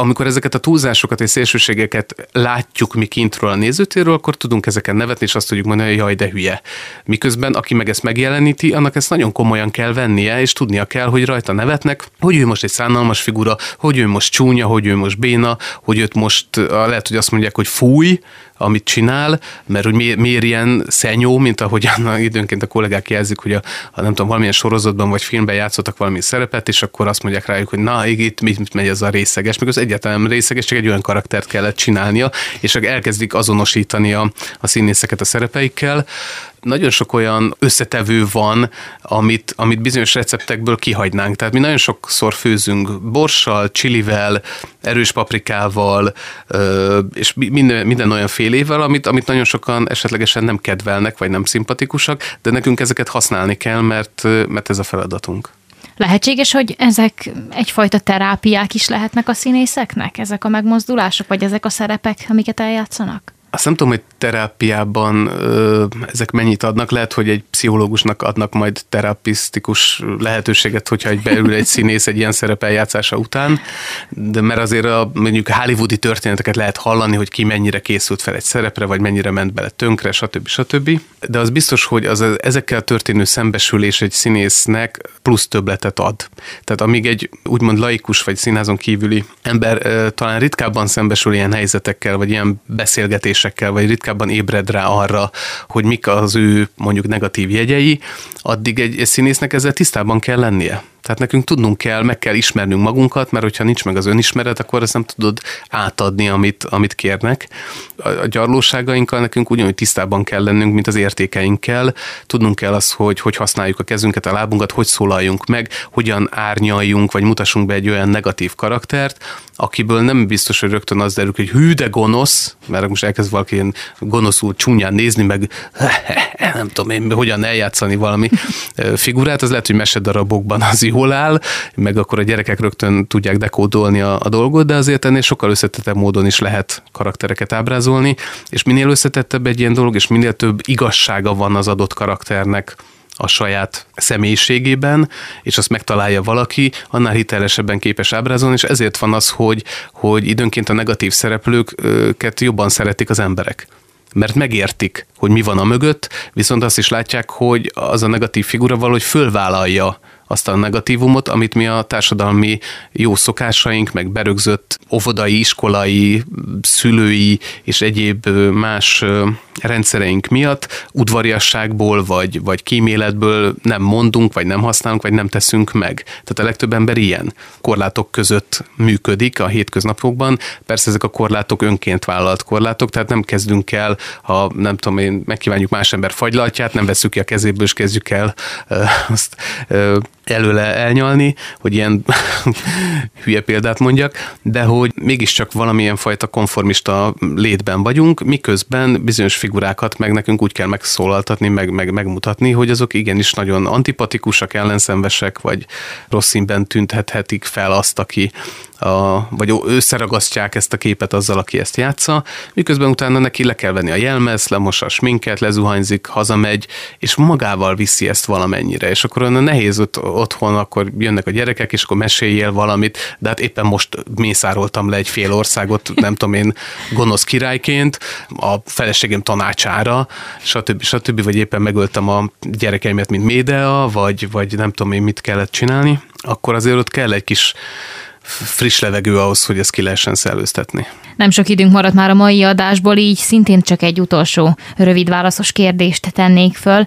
amikor ezeket a túlzásokat és szélsőségeket látjuk mi kintről a nézőtérről, akkor tudunk ezeken nevetni, és azt tudjuk mondani, hogy jaj, de hülye. Miközben, aki meg ezt megjeleníti, annak ezt nagyon komolyan kell vennie, és tudnia kell, hogy rajta nevetnek, hogy ő most egy szánalmas figura, hogy ő most csúnya, hogy ő most béna, hogy őt most lehet, hogy azt mondják, hogy fúj, amit csinál, mert hogy miért, miért ilyen szenyó, mint ahogy időnként a kollégák jelzik, hogy a, a, nem tudom, valamilyen sorozatban vagy filmben játszottak valami szerepet, és akkor azt mondják rájuk, hogy na, itt mit, mit megy ez a részeges, meg az egyáltalán részeges, csak egy olyan karaktert kellett csinálnia, és elkezdik azonosítani a, a színészeket a szerepeikkel, nagyon sok olyan összetevő van, amit, amit bizonyos receptekből kihagynánk. Tehát mi nagyon sokszor főzünk borssal, csilivel, erős paprikával, és minden, minden olyan félével, amit, amit nagyon sokan esetlegesen nem kedvelnek, vagy nem szimpatikusak, de nekünk ezeket használni kell, mert, mert ez a feladatunk. Lehetséges, hogy ezek egyfajta terápiák is lehetnek a színészeknek, ezek a megmozdulások, vagy ezek a szerepek, amiket eljátszanak? Azt nem tudom, hogy terápiában ö, ezek mennyit adnak. Lehet, hogy egy pszichológusnak adnak majd terapisztikus lehetőséget, hogyha egy beül egy színész egy ilyen szerep eljátszása után, de mert azért a mondjuk hollywoodi történeteket lehet hallani, hogy ki mennyire készült fel egy szerepre, vagy mennyire ment bele tönkre, stb. stb. De az biztos, hogy az ezekkel történő szembesülés egy színésznek plusz többletet ad. Tehát amíg egy úgymond laikus vagy színházon kívüli ember ö, talán ritkábban szembesül ilyen helyzetekkel, vagy ilyen beszélgetés érzésekkel, vagy ritkábban ébred rá arra, hogy mik az ő mondjuk negatív jegyei, addig egy, egy színésznek ezzel tisztában kell lennie. Tehát nekünk tudnunk kell, meg kell ismernünk magunkat, mert hogyha nincs meg az önismeret, akkor ezt nem tudod átadni, amit, amit kérnek. A, a gyarlóságainkkal nekünk ugyanúgy tisztában kell lennünk, mint az értékeinkkel. Tudnunk kell azt, hogy hogy használjuk a kezünket, a lábunkat, hogy szólaljunk meg, hogyan árnyaljunk, vagy mutassunk be egy olyan negatív karaktert, akiből nem biztos, hogy rögtön az derül, hogy hű, de gonosz, mert most elkezd valaki ilyen gonoszul csúnyán nézni, meg nem tudom én, hogyan eljátszani valami figurát, az lehet, hogy mesedarabokban az jól áll, meg akkor a gyerekek rögtön tudják dekódolni a, a dolgot, de azért ennél sokkal összetettebb módon is lehet karaktereket ábrázolni, és minél összetettebb egy ilyen dolog, és minél több igazsága van az adott karakternek, a saját személyiségében, és azt megtalálja valaki, annál hitelesebben képes ábrázolni, és ezért van az, hogy, hogy időnként a negatív szereplőket jobban szeretik az emberek. mert megértik, hogy mi van a mögött, viszont azt is látják, hogy az a negatív figura valahogy fölvállalja azt a negatívumot, amit mi a társadalmi jó szokásaink, meg berögzött óvodai, iskolai, szülői és egyéb más rendszereink miatt udvariasságból vagy, vagy kíméletből nem mondunk, vagy nem használunk, vagy nem teszünk meg. Tehát a legtöbb ember ilyen korlátok között működik a hétköznapokban. Persze ezek a korlátok önként vállalt korlátok, tehát nem kezdünk el, ha nem tudom én, megkívánjuk más ember fagylaltját, nem veszük ki a kezéből, és kezdjük el uh, azt uh, előle elnyalni, hogy ilyen hülye példát mondjak, de hogy mégiscsak valamilyen fajta konformista létben vagyunk, miközben bizonyos figurákat meg nekünk úgy kell megszólaltatni, meg, meg megmutatni, hogy azok igenis nagyon antipatikusak, ellenszenvesek, vagy rossz színben tüntethetik fel azt, aki a, vagy összeragasztják ezt a képet azzal, aki ezt játsza, miközben utána neki le kell venni a jelmez, lemossa a sminket, lezuhanyzik, hazamegy, és magával viszi ezt valamennyire, és akkor olyan nehéz ott, otthon, akkor jönnek a gyerekek, és akkor meséljél valamit, de hát éppen most mészároltam le egy fél országot, nem tudom én, gonosz királyként, a feleségem tanácsára, stb. stb. vagy éppen megöltem a gyerekeimet, mint Médea, vagy, vagy nem tudom én mit kellett csinálni, akkor azért ott kell egy kis friss levegő ahhoz, hogy ezt ki lehessen szellőztetni. Nem sok időnk maradt már a mai adásból, így szintén csak egy utolsó rövid válaszos kérdést tennék föl.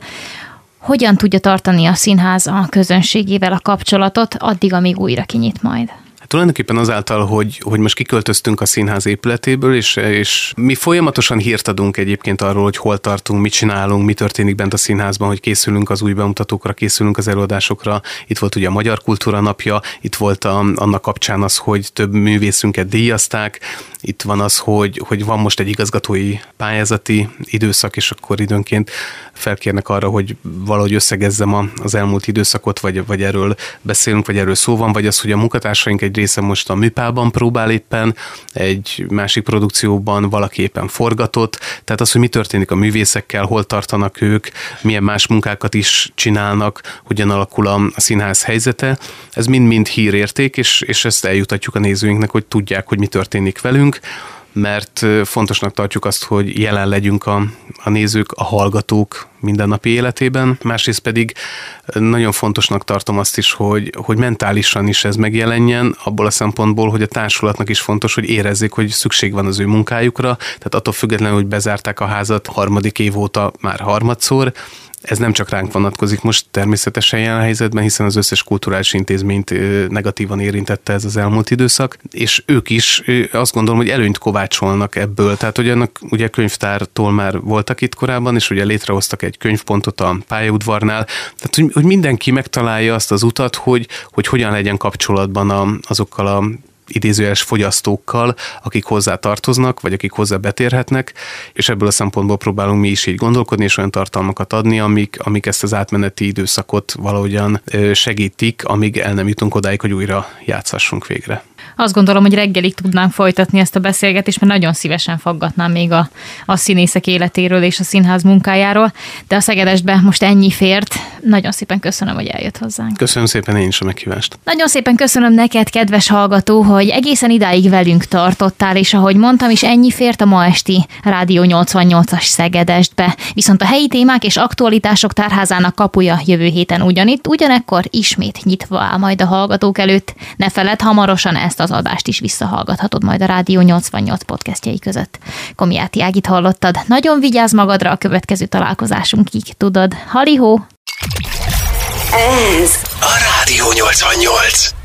Hogyan tudja tartani a színház a közönségével a kapcsolatot addig, amíg újra kinyit majd? Tulajdonképpen azáltal, hogy, hogy most kiköltöztünk a színház épületéből, és, és mi folyamatosan hírt adunk egyébként arról, hogy hol tartunk, mit csinálunk, mi történik bent a színházban, hogy készülünk az új bemutatókra, készülünk az előadásokra. Itt volt ugye a Magyar Kultúra Napja, itt volt a, annak kapcsán az, hogy több művészünket díjazták, itt van az, hogy, hogy van most egy igazgatói pályázati időszak, és akkor időnként felkérnek arra, hogy valahogy összegezzem az elmúlt időszakot, vagy, vagy erről beszélünk, vagy erről szó van, vagy az, hogy a munkatársaink egy része most a műpában próbál éppen, egy másik produkcióban valaki éppen forgatott, tehát az, hogy mi történik a művészekkel, hol tartanak ők, milyen más munkákat is csinálnak, hogyan alakul a, színház helyzete, ez mind-mind hírérték, és, és ezt eljutatjuk a nézőinknek, hogy tudják, hogy mi történik velünk, mert fontosnak tartjuk azt, hogy jelen legyünk a, a nézők, a hallgatók mindennapi életében. Másrészt pedig nagyon fontosnak tartom azt is, hogy, hogy mentálisan is ez megjelenjen, abból a szempontból, hogy a társulatnak is fontos, hogy érezzék, hogy szükség van az ő munkájukra, tehát attól függetlenül, hogy bezárták a házat harmadik év óta már harmadszor, ez nem csak ránk vonatkozik most természetesen jelen helyzetben, hiszen az összes kulturális intézményt negatívan érintette ez az elmúlt időszak, és ők is azt gondolom, hogy előnyt kovácsolnak ebből. Tehát, hogy annak ugye könyvtártól már voltak itt korábban, és ugye létrehoztak egy könyvpontot a pályaudvarnál. Tehát, hogy, hogy mindenki megtalálja azt az utat, hogy, hogy hogyan legyen kapcsolatban a, azokkal a idézőjeles fogyasztókkal, akik hozzá tartoznak, vagy akik hozzá betérhetnek, és ebből a szempontból próbálunk mi is így gondolkodni, és olyan tartalmakat adni, amik, amik ezt az átmeneti időszakot valahogyan segítik, amíg el nem jutunk odáig, hogy újra játszhassunk végre. Azt gondolom, hogy reggelig tudnánk folytatni ezt a beszélgetést, mert nagyon szívesen faggatnám még a, a színészek életéről és a színház munkájáról, de a Szegedesbe most ennyi fért. Nagyon szépen köszönöm, hogy eljött hozzánk. Köszönöm szépen én is a meghívást. Nagyon szépen köszönöm neked, kedves hallgató, hogy egészen idáig velünk tartottál, és ahogy mondtam is, ennyi fért a ma esti Rádió 88-as Szegedestbe. Viszont a helyi témák és aktualitások tárházának kapuja jövő héten ugyanitt, ugyanekkor ismét nyitva áll majd a hallgatók előtt. Ne feled, hamarosan ezt az adást is visszahallgathatod majd a Rádió 88 podcastjai között. Komiáti Ágit hallottad. Nagyon vigyázz magadra a következő találkozásunkig, tudod. Halihó! Ez a Rádió 88.